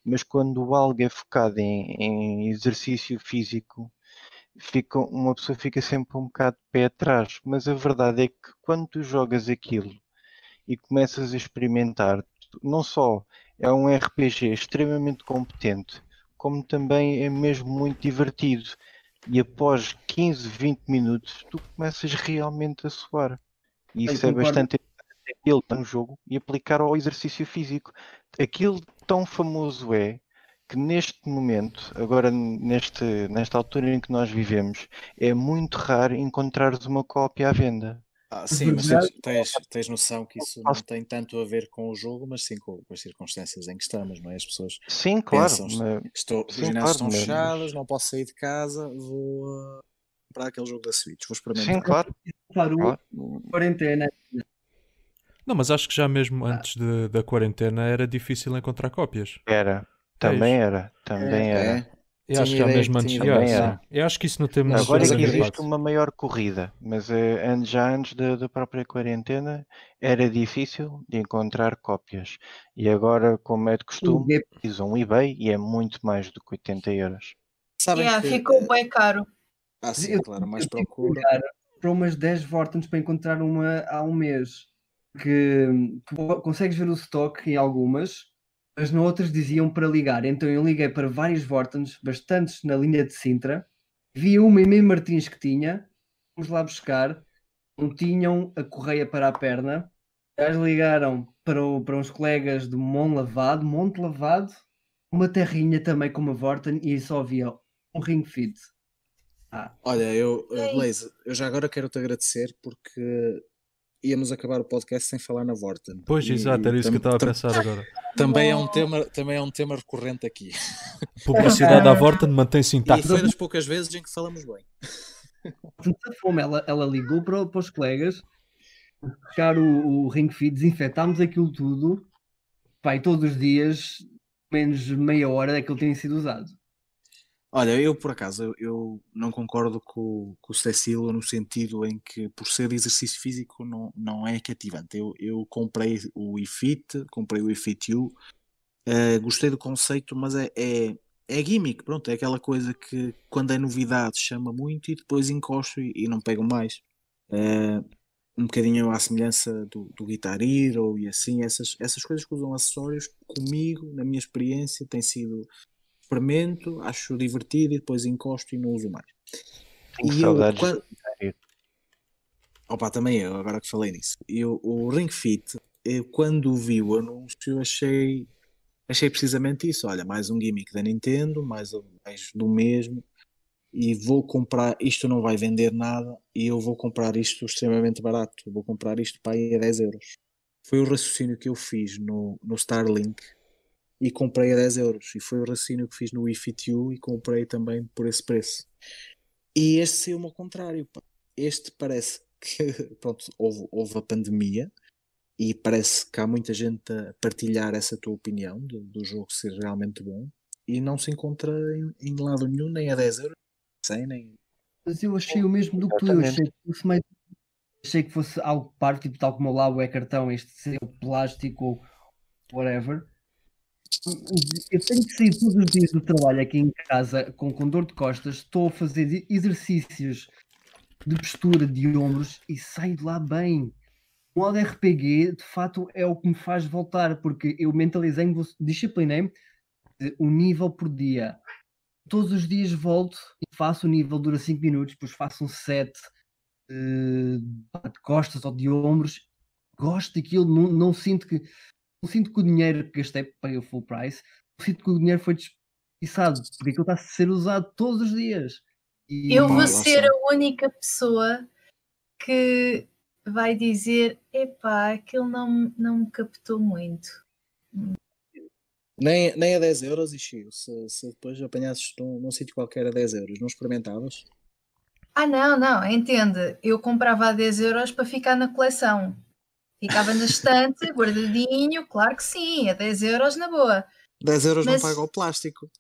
mas quando algo é focado em, em exercício físico, fica, uma pessoa fica sempre um bocado de pé atrás. Mas a verdade é que quando tu jogas aquilo e começas a experimentar, não só é um RPG extremamente competente, como também é mesmo muito divertido. E após 15, 20 minutos, tu começas realmente a suar. E isso é bastante ele um jogo e aplicar ao exercício físico. Aquilo tão famoso é que neste momento, agora neste, nesta altura em que nós vivemos, é muito raro encontrares uma cópia à venda. Ah, sim, mas tens, tens, noção que isso não tem tanto a ver com o jogo, mas sim com, com as circunstâncias em que estamos, não é? As pessoas Sim, claro, Pensam, mas- Estou, os Sim, ginásios claro, estão mas- fechados, não posso sair de casa, vou uh, comprar aquele jogo da Switch, vou experimentar. sim, claro. Claro, quarentena. Não, mas acho que já Ah. mesmo antes de- da quarentena era difícil encontrar cópias. Era, também era, também É, era. Eu acho que ideia mesmo que antes. sim. Eu acho que isso não temos. Agora é que existe uma maior corrida, mas eh, já antes da, da própria quarentena era difícil de encontrar cópias. E agora, como é de costume, E é- usam um eBay e é muito mais do que 80 euros. Sabem Yeah, que... ficou bem caro. Ah, sim, eu- claro, mais que procura. para umas 10 Vortons para encontrar uma há um mês. Que tu consegues ver o stock em algumas, mas noutras diziam para ligar. Então eu liguei para vários Vortons, bastantes na linha de Sintra. Vi uma em Meio Martins que tinha, fomos lá buscar, não tinham a correia para a perna. Eles ligaram para, o- para uns colegas de Monte Lavado, Monte Lavado, uma terrinha também com uma Vorten e só havia um ring fit. Ah, Olha, eu, E aí? Blaze, eu já agora quero-te agradecer porque íamos acabar o podcast sem falar na Vorten. Pois, E- exato, era isso que eu estava a pensar agora. Também é, um tema, também é um tema recorrente aqui. Publicidade à Vorten mantém-se E intacta. foi das poucas vezes em que falamos bem. fome, ela, ela ligou para, para os colegas, buscar o, o ring fit, desinfetámos aquilo tudo, pai, todos os dias, menos meia hora é que ele tem sido usado. Olha, eu por acaso eu, não concordo com, com o Cecílio no sentido em que por ser de exercício físico não, não é cativante. Eu, eu comprei o eFit, comprei o eFit U, eh, gostei do conceito, mas é, é, é gimmick, pronto, é aquela coisa que quando é novidade chama muito e depois encosto e, e não pego mais. Eh, um bocadinho à semelhança do, do Guitar Hero e assim, essas, essas coisas que usam acessórios comigo, na minha experiência, tem sido experimento, acho divertido e depois encosto e não uso mais. Tenho E eu, saudades quando-. Opa, também eu, agora que falei nisso. Eu, o Ring Fit, eu, quando vi o anúncio, achei, achei precisamente isso. Olha, mais um gimmick da Nintendo, mais, mais do mesmo. E vou comprar, isto não vai vender nada, e eu vou comprar isto extremamente barato. Vou comprar isto para aí a 10 euros. Foi o raciocínio que eu fiz no, no Starlink e comprei a 10 euros. E foi o raciocínio que fiz no eFit U e comprei também por esse preço. E este saiu-me ao contrário. pá. Este parece que pronto, houve, houve a pandemia e parece que há muita gente a partilhar essa tua opinião do, do jogo ser realmente bom e não se encontra em, em lado nenhum, nem a 10 euros, 100, nem. Mas eu achei o mesmo do que tu, eu achei que fosse, mais, achei que fosse algo par, tipo tal como lá o é cartão, este ser plástico ou whatever. Eu tenho que sair todos os dias do trabalho aqui em casa com, com dor de costas, estou a fazer exercícios de postura de ombros e saio de lá bem. O modo RPG, de fato, é o que me faz voltar, porque eu mentalizei-me, disciplinei-me um nível por dia. Todos os dias volto e faço o nível, dura 5 minutos, depois faço um set eh, de costas ou de ombros. Gosto daquilo, não, não sinto que não sinto que o dinheiro que gastei paguei o full price, não sinto que o dinheiro foi desperdiçado, porque aquilo está a ser usado todos os dias. E- Eu vou ser a única pessoa que vai dizer: epá, aquilo não, não me captou muito. Nem, nem a 10 euros, e Chico, se, se depois apanhasses num, num sítio qualquer a 10 euros, não experimentavas? Ah, não, não, entende. Eu comprava a 10 euros para ficar na coleção. Ficava na estante, guardadinho, claro que sim, a 10 euros na boa. 10 euros Mas- não paga o plástico.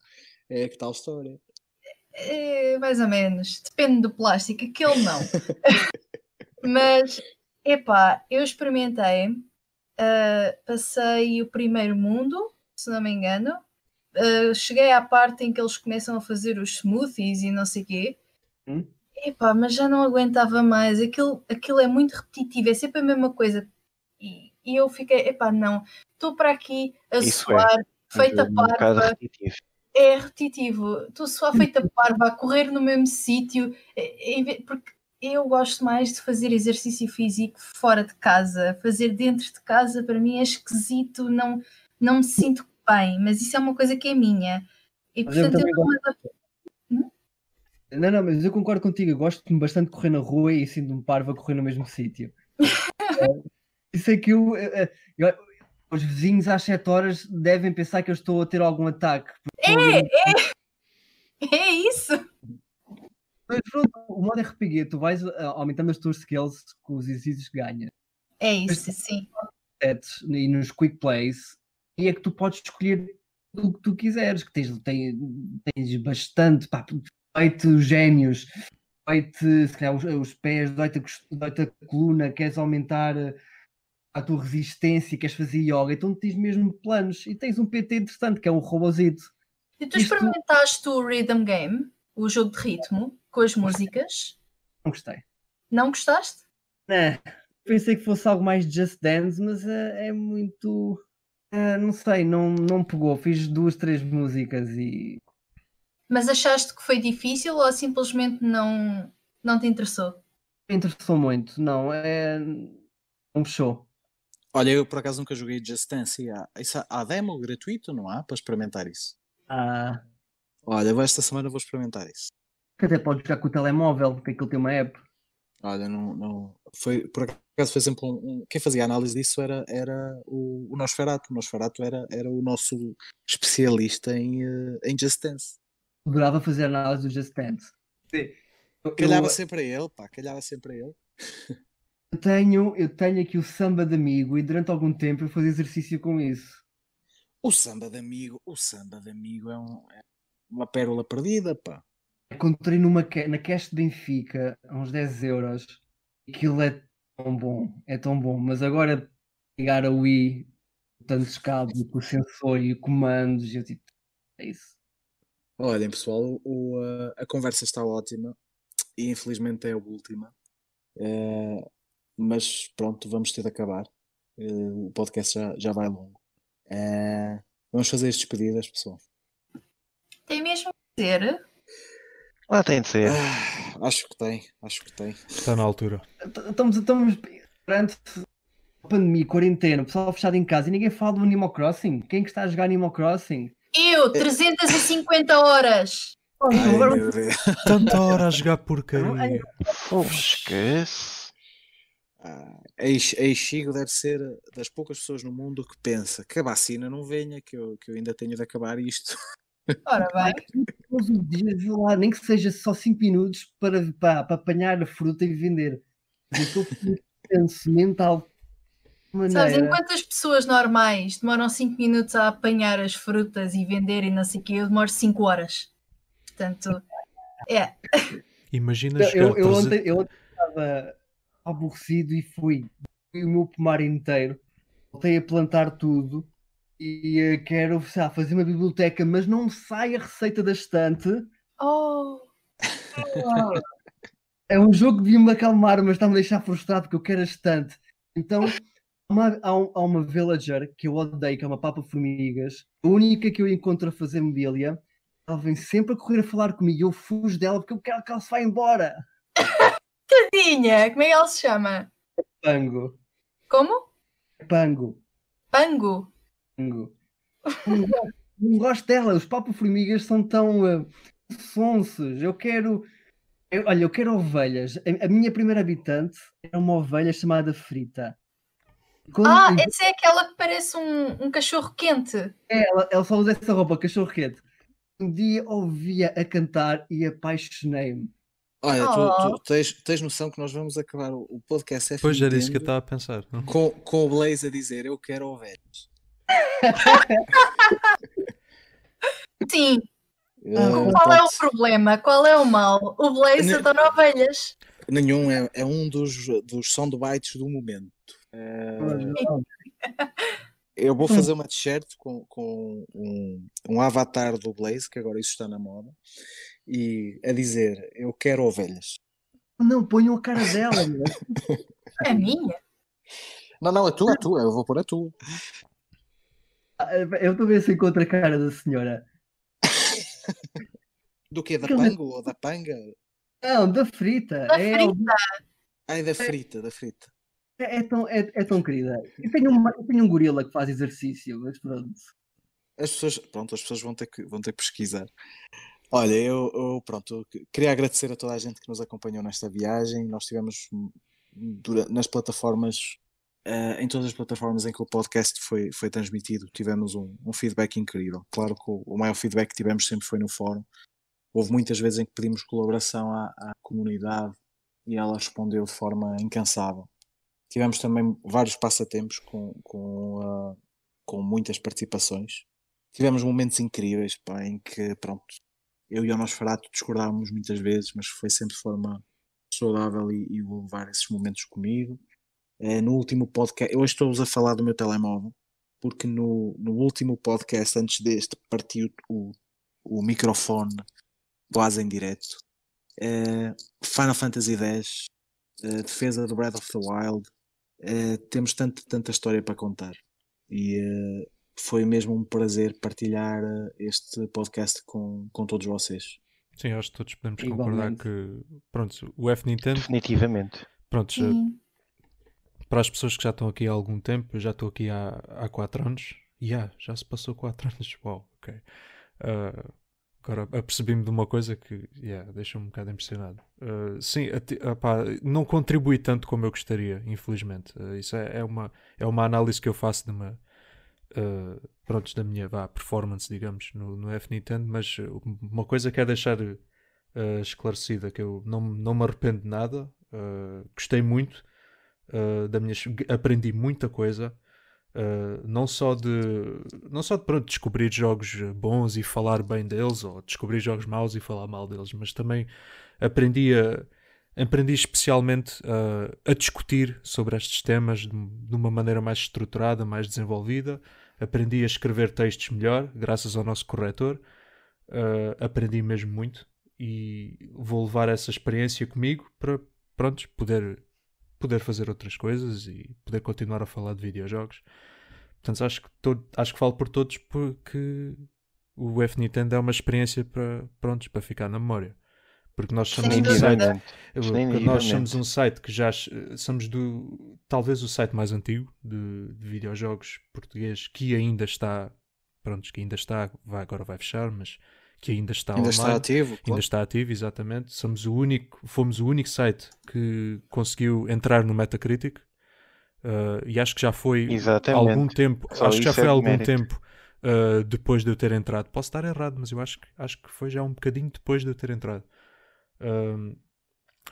É que tal história. É, mais ou menos, depende do plástico, aquele não. Mas, epá, eu experimentei, ah, passei o primeiro mundo, se não me engano, ah, cheguei à parte em que eles começam a fazer os smoothies e não sei o quê. Hum? Epá, mas já não aguentava mais, aquilo, aquilo é muito repetitivo, é sempre a mesma coisa. E, e eu fiquei, epá, não, estou para aqui a é, suar, feita um bocado parva, repetitivo. é repetitivo. Estou só feita parva a correr no mesmo sítio, eh, porque eu gosto mais de fazer exercício físico fora de casa. Fazer dentro de casa para mim é esquisito, não, não me sinto bem, mas isso é uma coisa que é minha. E Mas eu portanto eu também não adapto. Não, não, mas eu concordo contigo. Eu gosto bastante de correr na rua e sinto-me parvo a correr no mesmo sítio. Isso é que eu, eh, eh, eu- Os vizinhos às 7 horas devem pensar que eu estou a ter algum ataque. a ouvir- É isso! Mas pronto, o modo RPG, tu vais eh, aumentando as tuas skills com os exercícios que ganhas. É isso, sim. sets e nos quick plays e é que tu podes escolher o que tu quiseres, que tens, tens, tens bastante, pá, feito génios, feito se calhar os, os pés, dói-te a coluna, queres aumentar a tua resistência, queres fazer yoga, então tens mesmo planos e tens um PT interessante que é um robozito. E tu Isto... experimentaste o Rhythm Game, o jogo de ritmo, com as músicas? Não gostei. Não gostaste? Não. Pensei que fosse algo mais Just Dance, mas uh, é muito. Uh, não sei, não, não pegou. Fiz duas, três músicas e. Mas achaste que foi difícil ou simplesmente não, não te interessou? Me interessou muito, não. É... Não fechou. Olha, eu por acaso nunca joguei Just Dance. Há, isso há demo gratuito, não há? Para experimentar isso? Ah. Olha, esta semana vou experimentar isso. Que até pode jogar com o telemóvel, porque aquilo tem uma app. Olha, não, não. Foi, por acaso, por exemplo, um, quem fazia a análise disso era, era o, o Nosferatu. O Nosferatu era, era o nosso especialista em, uh, em Just Dance. Adorava fazer análise do Just Dance. Calhava eu... sempre a ele, pá, calhava sempre a ele. Eu tenho, eu tenho aqui o samba de amigo e durante algum tempo eu fazia exercício com isso. O samba de amigo, o samba de amigo é, um, é uma pérola perdida, pá. Encontrei numa, na Cash de Benfica a uns 10 euros. Aquilo é tão bom, é tão bom. Mas agora ligar a Wii, tantos cabos, com o sensor e comandos, eu tipo, é isso. Olhem pessoal, o, a, a conversa está ótima e infelizmente é a última. É, mas pronto, vamos ter de acabar. Uh, o podcast já, já vai longo. Uh, vamos fazer as despedidas, pessoal. Tem mesmo que ser? Ah, tem de ser. Uh, acho que tem, acho que tem. Está na altura. Estamos, estamos perante pandemia, quarentena, o pessoal fechado em casa e ninguém fala do Animal Crossing. Quem é que está a jogar Animal Crossing? Eu, 350 horas! Ai, Tanta hora a jogar porcaria. Oh, esquece. Ah, a Ichigo deve ser das poucas pessoas no mundo que pensa que a vacina não venha, que eu, que eu ainda tenho de acabar isto. Ora bem. Todos os dias lá, nem que seja só 5 minutos para, para, para, apanhar a fruta e vender. Eu estou penso mental. Maneira. Sabes, enquanto as pessoas normais demoram 5 minutos a apanhar as frutas e vender e não sei o que, eu demoro 5 horas. Portanto, é. Imagina eu, eu, ontem, eu ontem estava aborrecido e fui. Fui o meu pomar inteiro. Voltei a plantar tudo e uh, quero sabe, fazer uma biblioteca, mas não sai a receita da estante. Oh! é um jogo que devia-me acalmar, mas está-me a deixar frustrado porque eu quero a estante. Então uma, há, um, há, uma villager que eu odeio, que é uma papa formigas. A única que eu encontro a fazer mobília, ela vem sempre a correr a falar comigo e eu fujo dela porque eu quero que ela se vá embora. Tadinha, como é que ela se chama? Pango. Como? Pango. Pango? Pango. Não, gosto dela, os papo-formigas são tão uh, sonsos. Eu quero. Eu, olha, eu quero ovelhas. A, a, minha primeira habitante era uma ovelha chamada Frita. Quando ah, essa é aquela que parece um, um cachorro quente. É, ela, ela só usa essa roupa, cachorro quente. Um dia ouvia a cantar e apaixonei-me. Olha, oh. tu, tu tens, tens, noção que nós vamos acabar o, podcast F Pois era isso que eu estava a pensar. Com, com o Blaze a dizer eu quero ovelhas. Sim. Uh, Qual é o problema? Qual é o mal? O Blaze adora ovelhas. Nenhum, é, é um dos, dos soundbites do momento. Uh, eu vou fazer uma t-shirt com, com um, um avatar do Blaze, que agora isso está na moda e a dizer eu quero ovelhas. Não, ponham a cara dela. é minha? Não, não, é tua, é tua, eu vou pôr a tua. Ah, eu a ver se encontro a cara da senhora. Do que? Da pango ou da panga? Não, da frita. Da é frita. Ai, da frita, da frita. É, é tão, é, é, tão querida. Eu tenho, uma, eu tenho um gorila que faz exercício, mas pronto. As pessoas, pronto, as pessoas vão ter que, vão ter que pesquisar. Olha, eu, eu, pronto, queria agradecer a toda a gente que nos acompanhou nesta viagem. Nós tivemos durante, nas plataformas, uh, em todas as plataformas em que o podcast foi, foi transmitido, tivemos um, um feedback incrível. Claro que o, o, maior feedback que tivemos sempre foi no fórum. Houve muitas vezes em que pedimos colaboração à, à comunidade e ela respondeu de forma incansável. Tivemos também vários passatempos com, com, uh, com muitas participações tivemos momentos incríveis pá, em que, pronto, eu e o Nosferatu discordávamos muitas vezes, mas foi sempre de forma saudável e, e vou levar esses momentos comigo. É, no último podcast, hoje estou-vos a falar do meu telemóvel, porque no, no último podcast, antes deste, partiu o, o microfone quase em direto. É, Final Fantasy X, é, defesa do Breath of the Wild, temos tanto, tanta história para contar. E foi mesmo um prazer partilhar eh, este podcast com, com todos vocês. Sim, acho que todos podemos concordar que pronto, o F Nintendo definitivamente pronto, já, para as pessoas que já estão aqui há algum tempo, eu já estou aqui há, há 4 anos. Yeah, já se passou 4 anos. Uau, ok. Uh, agora apercebi-me de uma coisa que yeah, deixa-me um bocado impressionado. Uh, sim, opá, não contribui tanto como eu gostaria, infelizmente. Uh, isso é, é, uma, é uma análise que eu faço de uma uh, prontos, da minha vá, performance, digamos, no, no F Nintendo, mas uma coisa que é deixar uh, esclarecida, que eu não, não me arrependo de nada, uh, gostei muito, uh, da minha, aprendi muita coisa, não só de, não só de pronto, descobrir jogos bons e falar bem deles, ou descobrir jogos maus e falar mal deles, mas também aprendi a aprendi especialmente uh, a discutir sobre estes temas de, uma maneira mais estruturada, mais desenvolvida, aprendi a escrever textos melhor, graças ao nosso corretor. Uh, aprendi mesmo muito e vou levar essa experiência comigo para pronto, poder, poder fazer outras coisas e poder continuar a falar de videojogos. Portanto, acho que, todo, acho que falo por todos porque o F Nintendo é uma experiência para, prontos, para ficar na memória porque nós somos um site, nós somos um site que já somos do talvez o site mais antigo de, de videojogos português que ainda está pronto, que ainda está, vai, agora vai fechar, mas que ainda está ainda online, está ativo, ainda está ativo, exatamente. Somos o único, fomos o único site que conseguiu entrar no Metacritic uh, e acho que já foi exatamente. algum tempo, Só acho que já foi é algum mérito. tempo uh, depois de eu ter entrado. Posso estar errado, mas eu acho que acho que foi já um bocadinho depois de eu ter entrado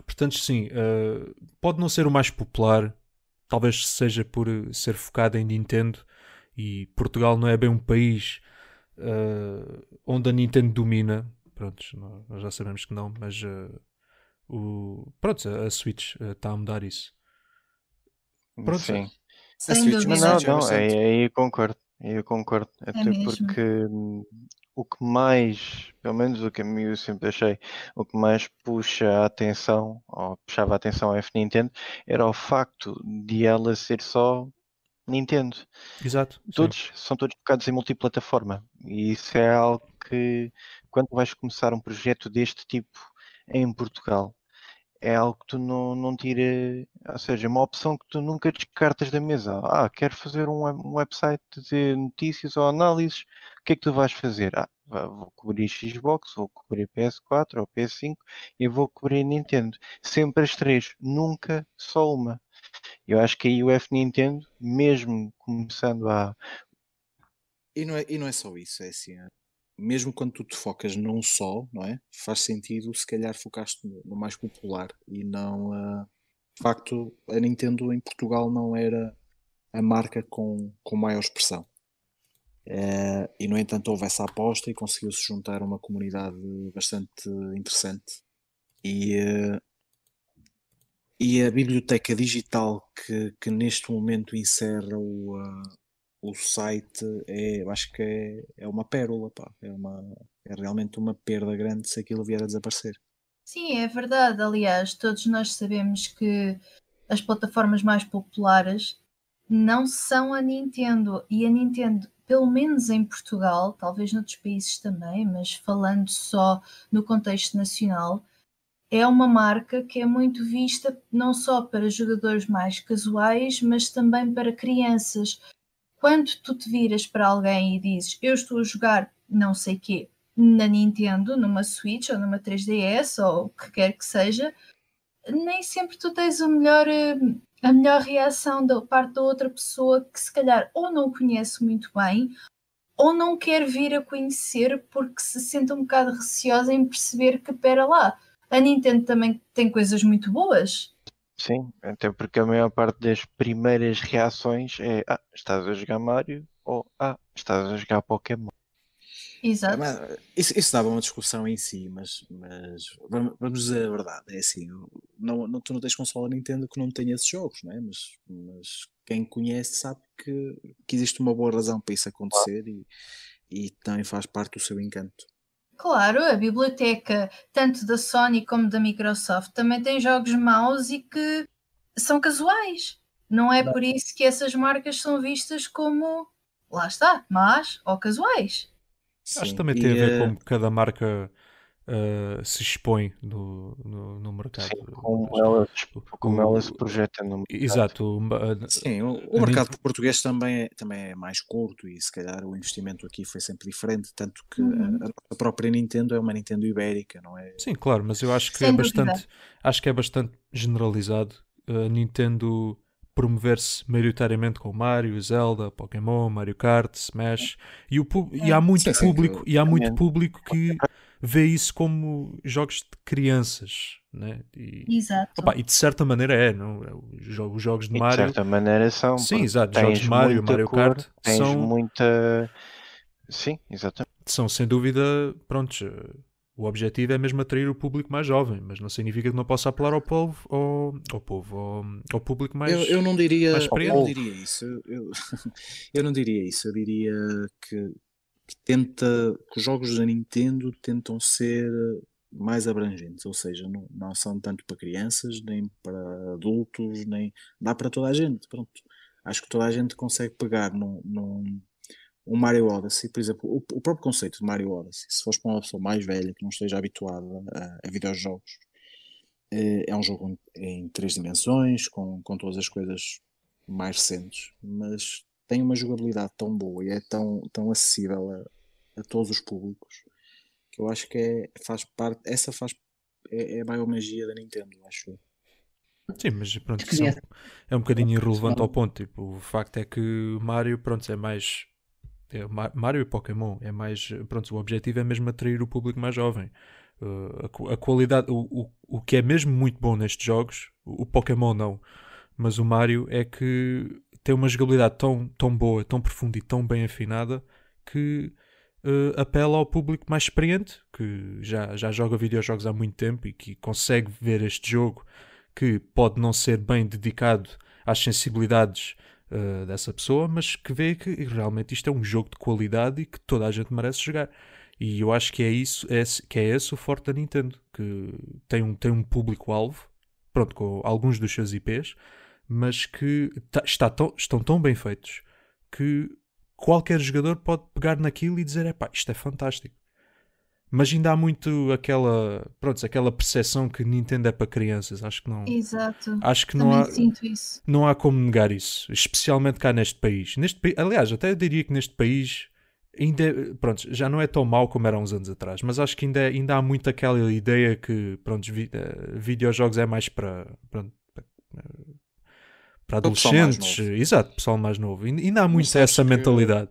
portanto, sim, uh, pode não ser o mais popular, talvez seja por ser focado em Nintendo e Portugal não é bem um país uh, onde a Nintendo domina. Pronto, nós já sabemos que não, mas uh, o, pronto, a Switch está a mudar isso. Pronto, sim. A Switch, mas não, não, aí, aí concordo. Eu concordo, é até porque o que mais, pelo menos o que eu sempre achei, o que mais puxa a atenção, ou puxava a atenção à F Nintendo, era o facto de ela ser só Nintendo. Exato. Todos, sim. são todos focados em multiplataforma. E isso é algo que, quando vais começar um projeto deste tipo em Portugal, é algo que tu não, não tira, ou seja, uma opção que tu nunca descartas da mesa. Ah, quero fazer um, um website de notícias ou análises, o que é que tu vais fazer? Ah, vou cobrir Xbox, vou cobrir PS4 ou PS5 e vou cobrir Nintendo. Sempre as três, nunca só uma. Eu acho que aí o F Nintendo, mesmo começando a. E não é, e não é só isso, é assim. É mesmo quando tu te focas num só, não é? Faz sentido se calhar focaste no, mais popular e não uh, de facto a Nintendo em Portugal não era a marca com, com maior expressão. Uh, e no entanto houve essa aposta e conseguiu-se juntar uma comunidade bastante interessante. E, uh, e a biblioteca digital que, que neste momento encerra o, uh, o site é, acho que é, é uma pérola, pá. É, uma, é realmente uma perda grande se aquilo vier a desaparecer. Sim, é verdade. Aliás, todos nós sabemos que as plataformas mais populares não são a Nintendo. E a Nintendo, pelo menos em Portugal, talvez noutros países também, mas falando só no contexto nacional, é uma marca que é muito vista não só para jogadores mais casuais, mas também para crianças quando tu te viras para alguém e dizes eu estou a jogar não sei quê na Nintendo, numa Switch ou numa 3DS ou o que quer que seja, nem sempre tu tens o melhor, eh, a melhor reação da parte da outra pessoa que se calhar ou não conhece muito bem ou não quer vir a conhecer porque se sente um bocado receosa em perceber que, pera lá, a Nintendo também tem coisas muito boas. Sim, até porque a maior parte das primeiras reações é Ah, estás a jogar Mario ou Ah, estás a jogar Pokémon. Exato. Mas, isso, isso dava uma discussão em si, mas, mas vamos, vamos dizer a verdade. É assim, não, não, tu não tens consola Nintendo que não tenha esses jogos, não é? Mas, mas quem conhece sabe que, que existe uma boa razão para isso acontecer e, e também faz parte do seu encanto. Claro, a biblioteca, tanto da Sony como da Microsoft, também tem jogos maus e que são casuais. Não é por isso que essas marcas são vistas como, lá está, más ou casuais. Acho Sim, que também tem a ver eh, como cada marca uh, se expõe no, no, no mercado. Sim, como ela, o- como ela se projeta no mercado. Exato. Sim, o, o mercado Nintendo- português também é, também é mais curto e se calhar o investimento aqui foi sempre diferente, tanto que Uhum. a, a própria Nintendo é uma Nintendo ibérica, não é? Sim, claro, mas eu acho que Sem é dúvida. bastante, acho que é bastante generalizado a Nintendo promover-se maioritariamente com Mario, Zelda, Pokémon, Mario Kart, Smash e, o pub- e há muito Sim, sim, público e há muito público que vê isso como jogos de crianças, né? E, Exato. opa, e de certa maneira é, não? É, Os jo- os jogos de E de Mario, certa maneira são. Sim, exato, jogos de Mario, muita Mario cor, Kart tens são- muita. Sim, exatamente. são sem dúvida, prontos, eh, o objetivo é mesmo atrair o público mais jovem, mas não significa que não possa apelar ao povo, ao, ao povo, ao, ao público mais. eu, eu não diria, mais eu não diria isso. Eu, eu, eu não diria isso. Eu diria que, que tenta que os jogos da Nintendo tentam ser mais abrangentes, ou seja, não, não são tanto para crianças, nem para adultos, nem dá para toda a gente. Pronto. Acho que toda a gente consegue pegar num, num um Mario Odyssey, por exemplo, o, o próprio conceito de Mario Odyssey, se fores para uma pessoa mais velha que não esteja habituada a, a videojogos, eh, é um jogo em três dimensões, com, com todas as coisas mais recentes, mas tem uma jogabilidade tão boa e é tão, tão acessível a, a todos os públicos que eu acho que é, faz parte, essa faz é, é a maior magia da Nintendo, acho eu. Sim, mas pronto, isso é um, é um bocadinho irrelevante ao ponto. Tipo, o facto é que Mario, pronto, é mais. é Ma- Mario e Pokémon é mais. Pronto, o objetivo é mesmo atrair o público mais jovem. Uh, a, a qualidade, o, o, o que é mesmo muito bom nestes jogos, o, o Pokémon não, mas o Mario é que tem uma jogabilidade tão, tão boa, tão profunda e tão bem afinada que uh, apela ao público mais experiente, que já, já joga videojogos há muito tempo e que consegue ver este jogo que pode não ser bem dedicado às sensibilidades uh, dessa pessoa, mas que vê que realmente isto é um jogo de qualidade e que toda a gente merece jogar. E eu acho que é isso, é, que é esse o forte da Nintendo, que tem um, tem um público-alvo, pronto, com alguns dos seus IPs, mas que tá- está tão- estão tão bem feitos que qualquer jogador pode pegar naquilo e dizer, epá, isto é fantástico. Mas ainda há muito aquela, pronto, aquela percepção que Nintendo é para crianças. Acho que não, Exato. acho que não há, sinto isso. não há como negar isso, especialmente cá neste país. Neste, aliás, até eu diria que neste país ainda é- pronto, já não é tão mau como era uns anos atrás, mas acho que ainda, ainda há muito aquela ideia que pronto, vi, eh, videojogos é mais para, pronto, para, para adolescentes, exato, pessoal mais novo. Ainda ainda há muito essa que- mentalidade,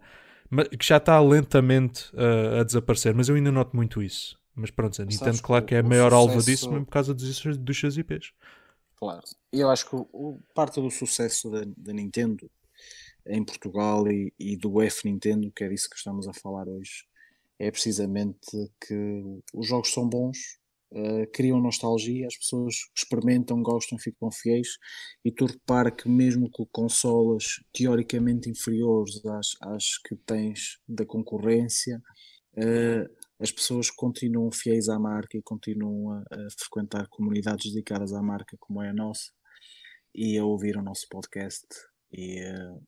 que já está lentamente eh, a desaparecer, mas eu ainda noto muito isso. Mas pronto, a Nintendo, claro que é a maior alvo sucesso- disso mesmo por causa dos, dos seus IPs. Claro. E eu acho que o- parte do sucesso da, da Nintendo em Portugal e, e do F Nintendo, que é disso que estamos a falar hoje, é precisamente que os jogos são bons, eh, criam nostalgia, as pessoas experimentam, gostam, ficam fiéis, e tu repara que mesmo com consolas teoricamente inferiores às, às que tens da concorrência, eh, as pessoas continuam fiéis à marca e continuam a, a frequentar comunidades dedicadas à marca como é a nossa e a ouvir o nosso podcast. E, eh,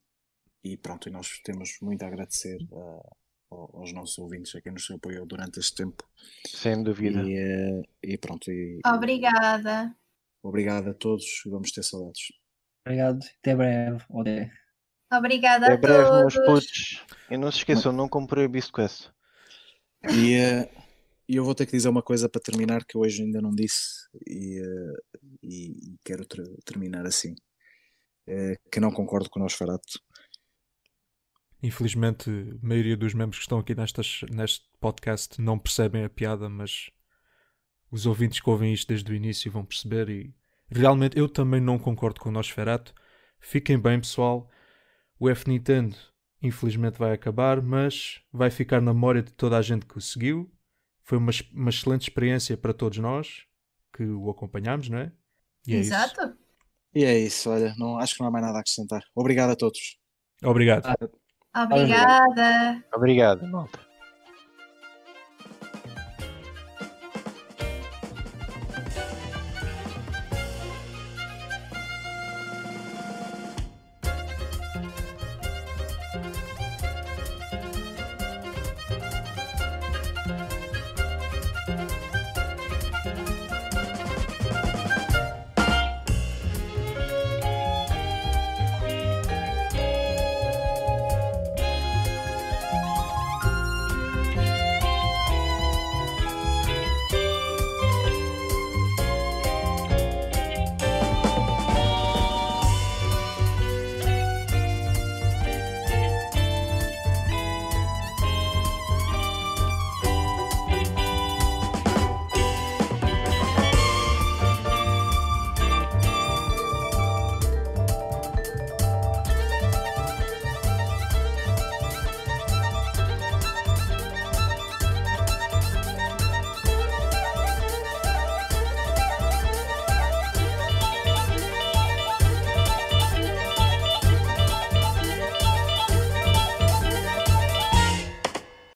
e pronto, e nós temos muito a agradecer ao- aos nossos ouvintes a quem nos apoiou durante este tempo Sem dúvida. e, eh, e pronto, e, Obrigada. obrigado a todos e vamos ter saudades. Obrigado. Até breve. Até. Obrigada Até a breve, meus todos. putos. E não se esqueçam, não comprei a Bisquest. E eh, e eu vou ter que dizer uma coisa para terminar que eu hoje ainda não disse e, eh, e- e quero ter- terminar assim. Que não concordo com o Nosferatu. Infelizmente, a maioria dos membros que estão aqui nestas, neste podcast não percebem a piada, mas os ouvintes que ouvem isto desde o início vão perceber e realmente eu também não concordo com o Nosferatu. Fiquem bem, pessoal. O F Nintendo infelizmente vai acabar, mas vai ficar na memória de toda a gente que o seguiu. Foi uma, uma excelente experiência para todos nós que o acompanhamos, não é? E é Exato. Isso. E é isso, olha, não, acho que não há mais nada a acrescentar. Obrigado a todos. Obrigado. Obrigada. Obrigado, malta.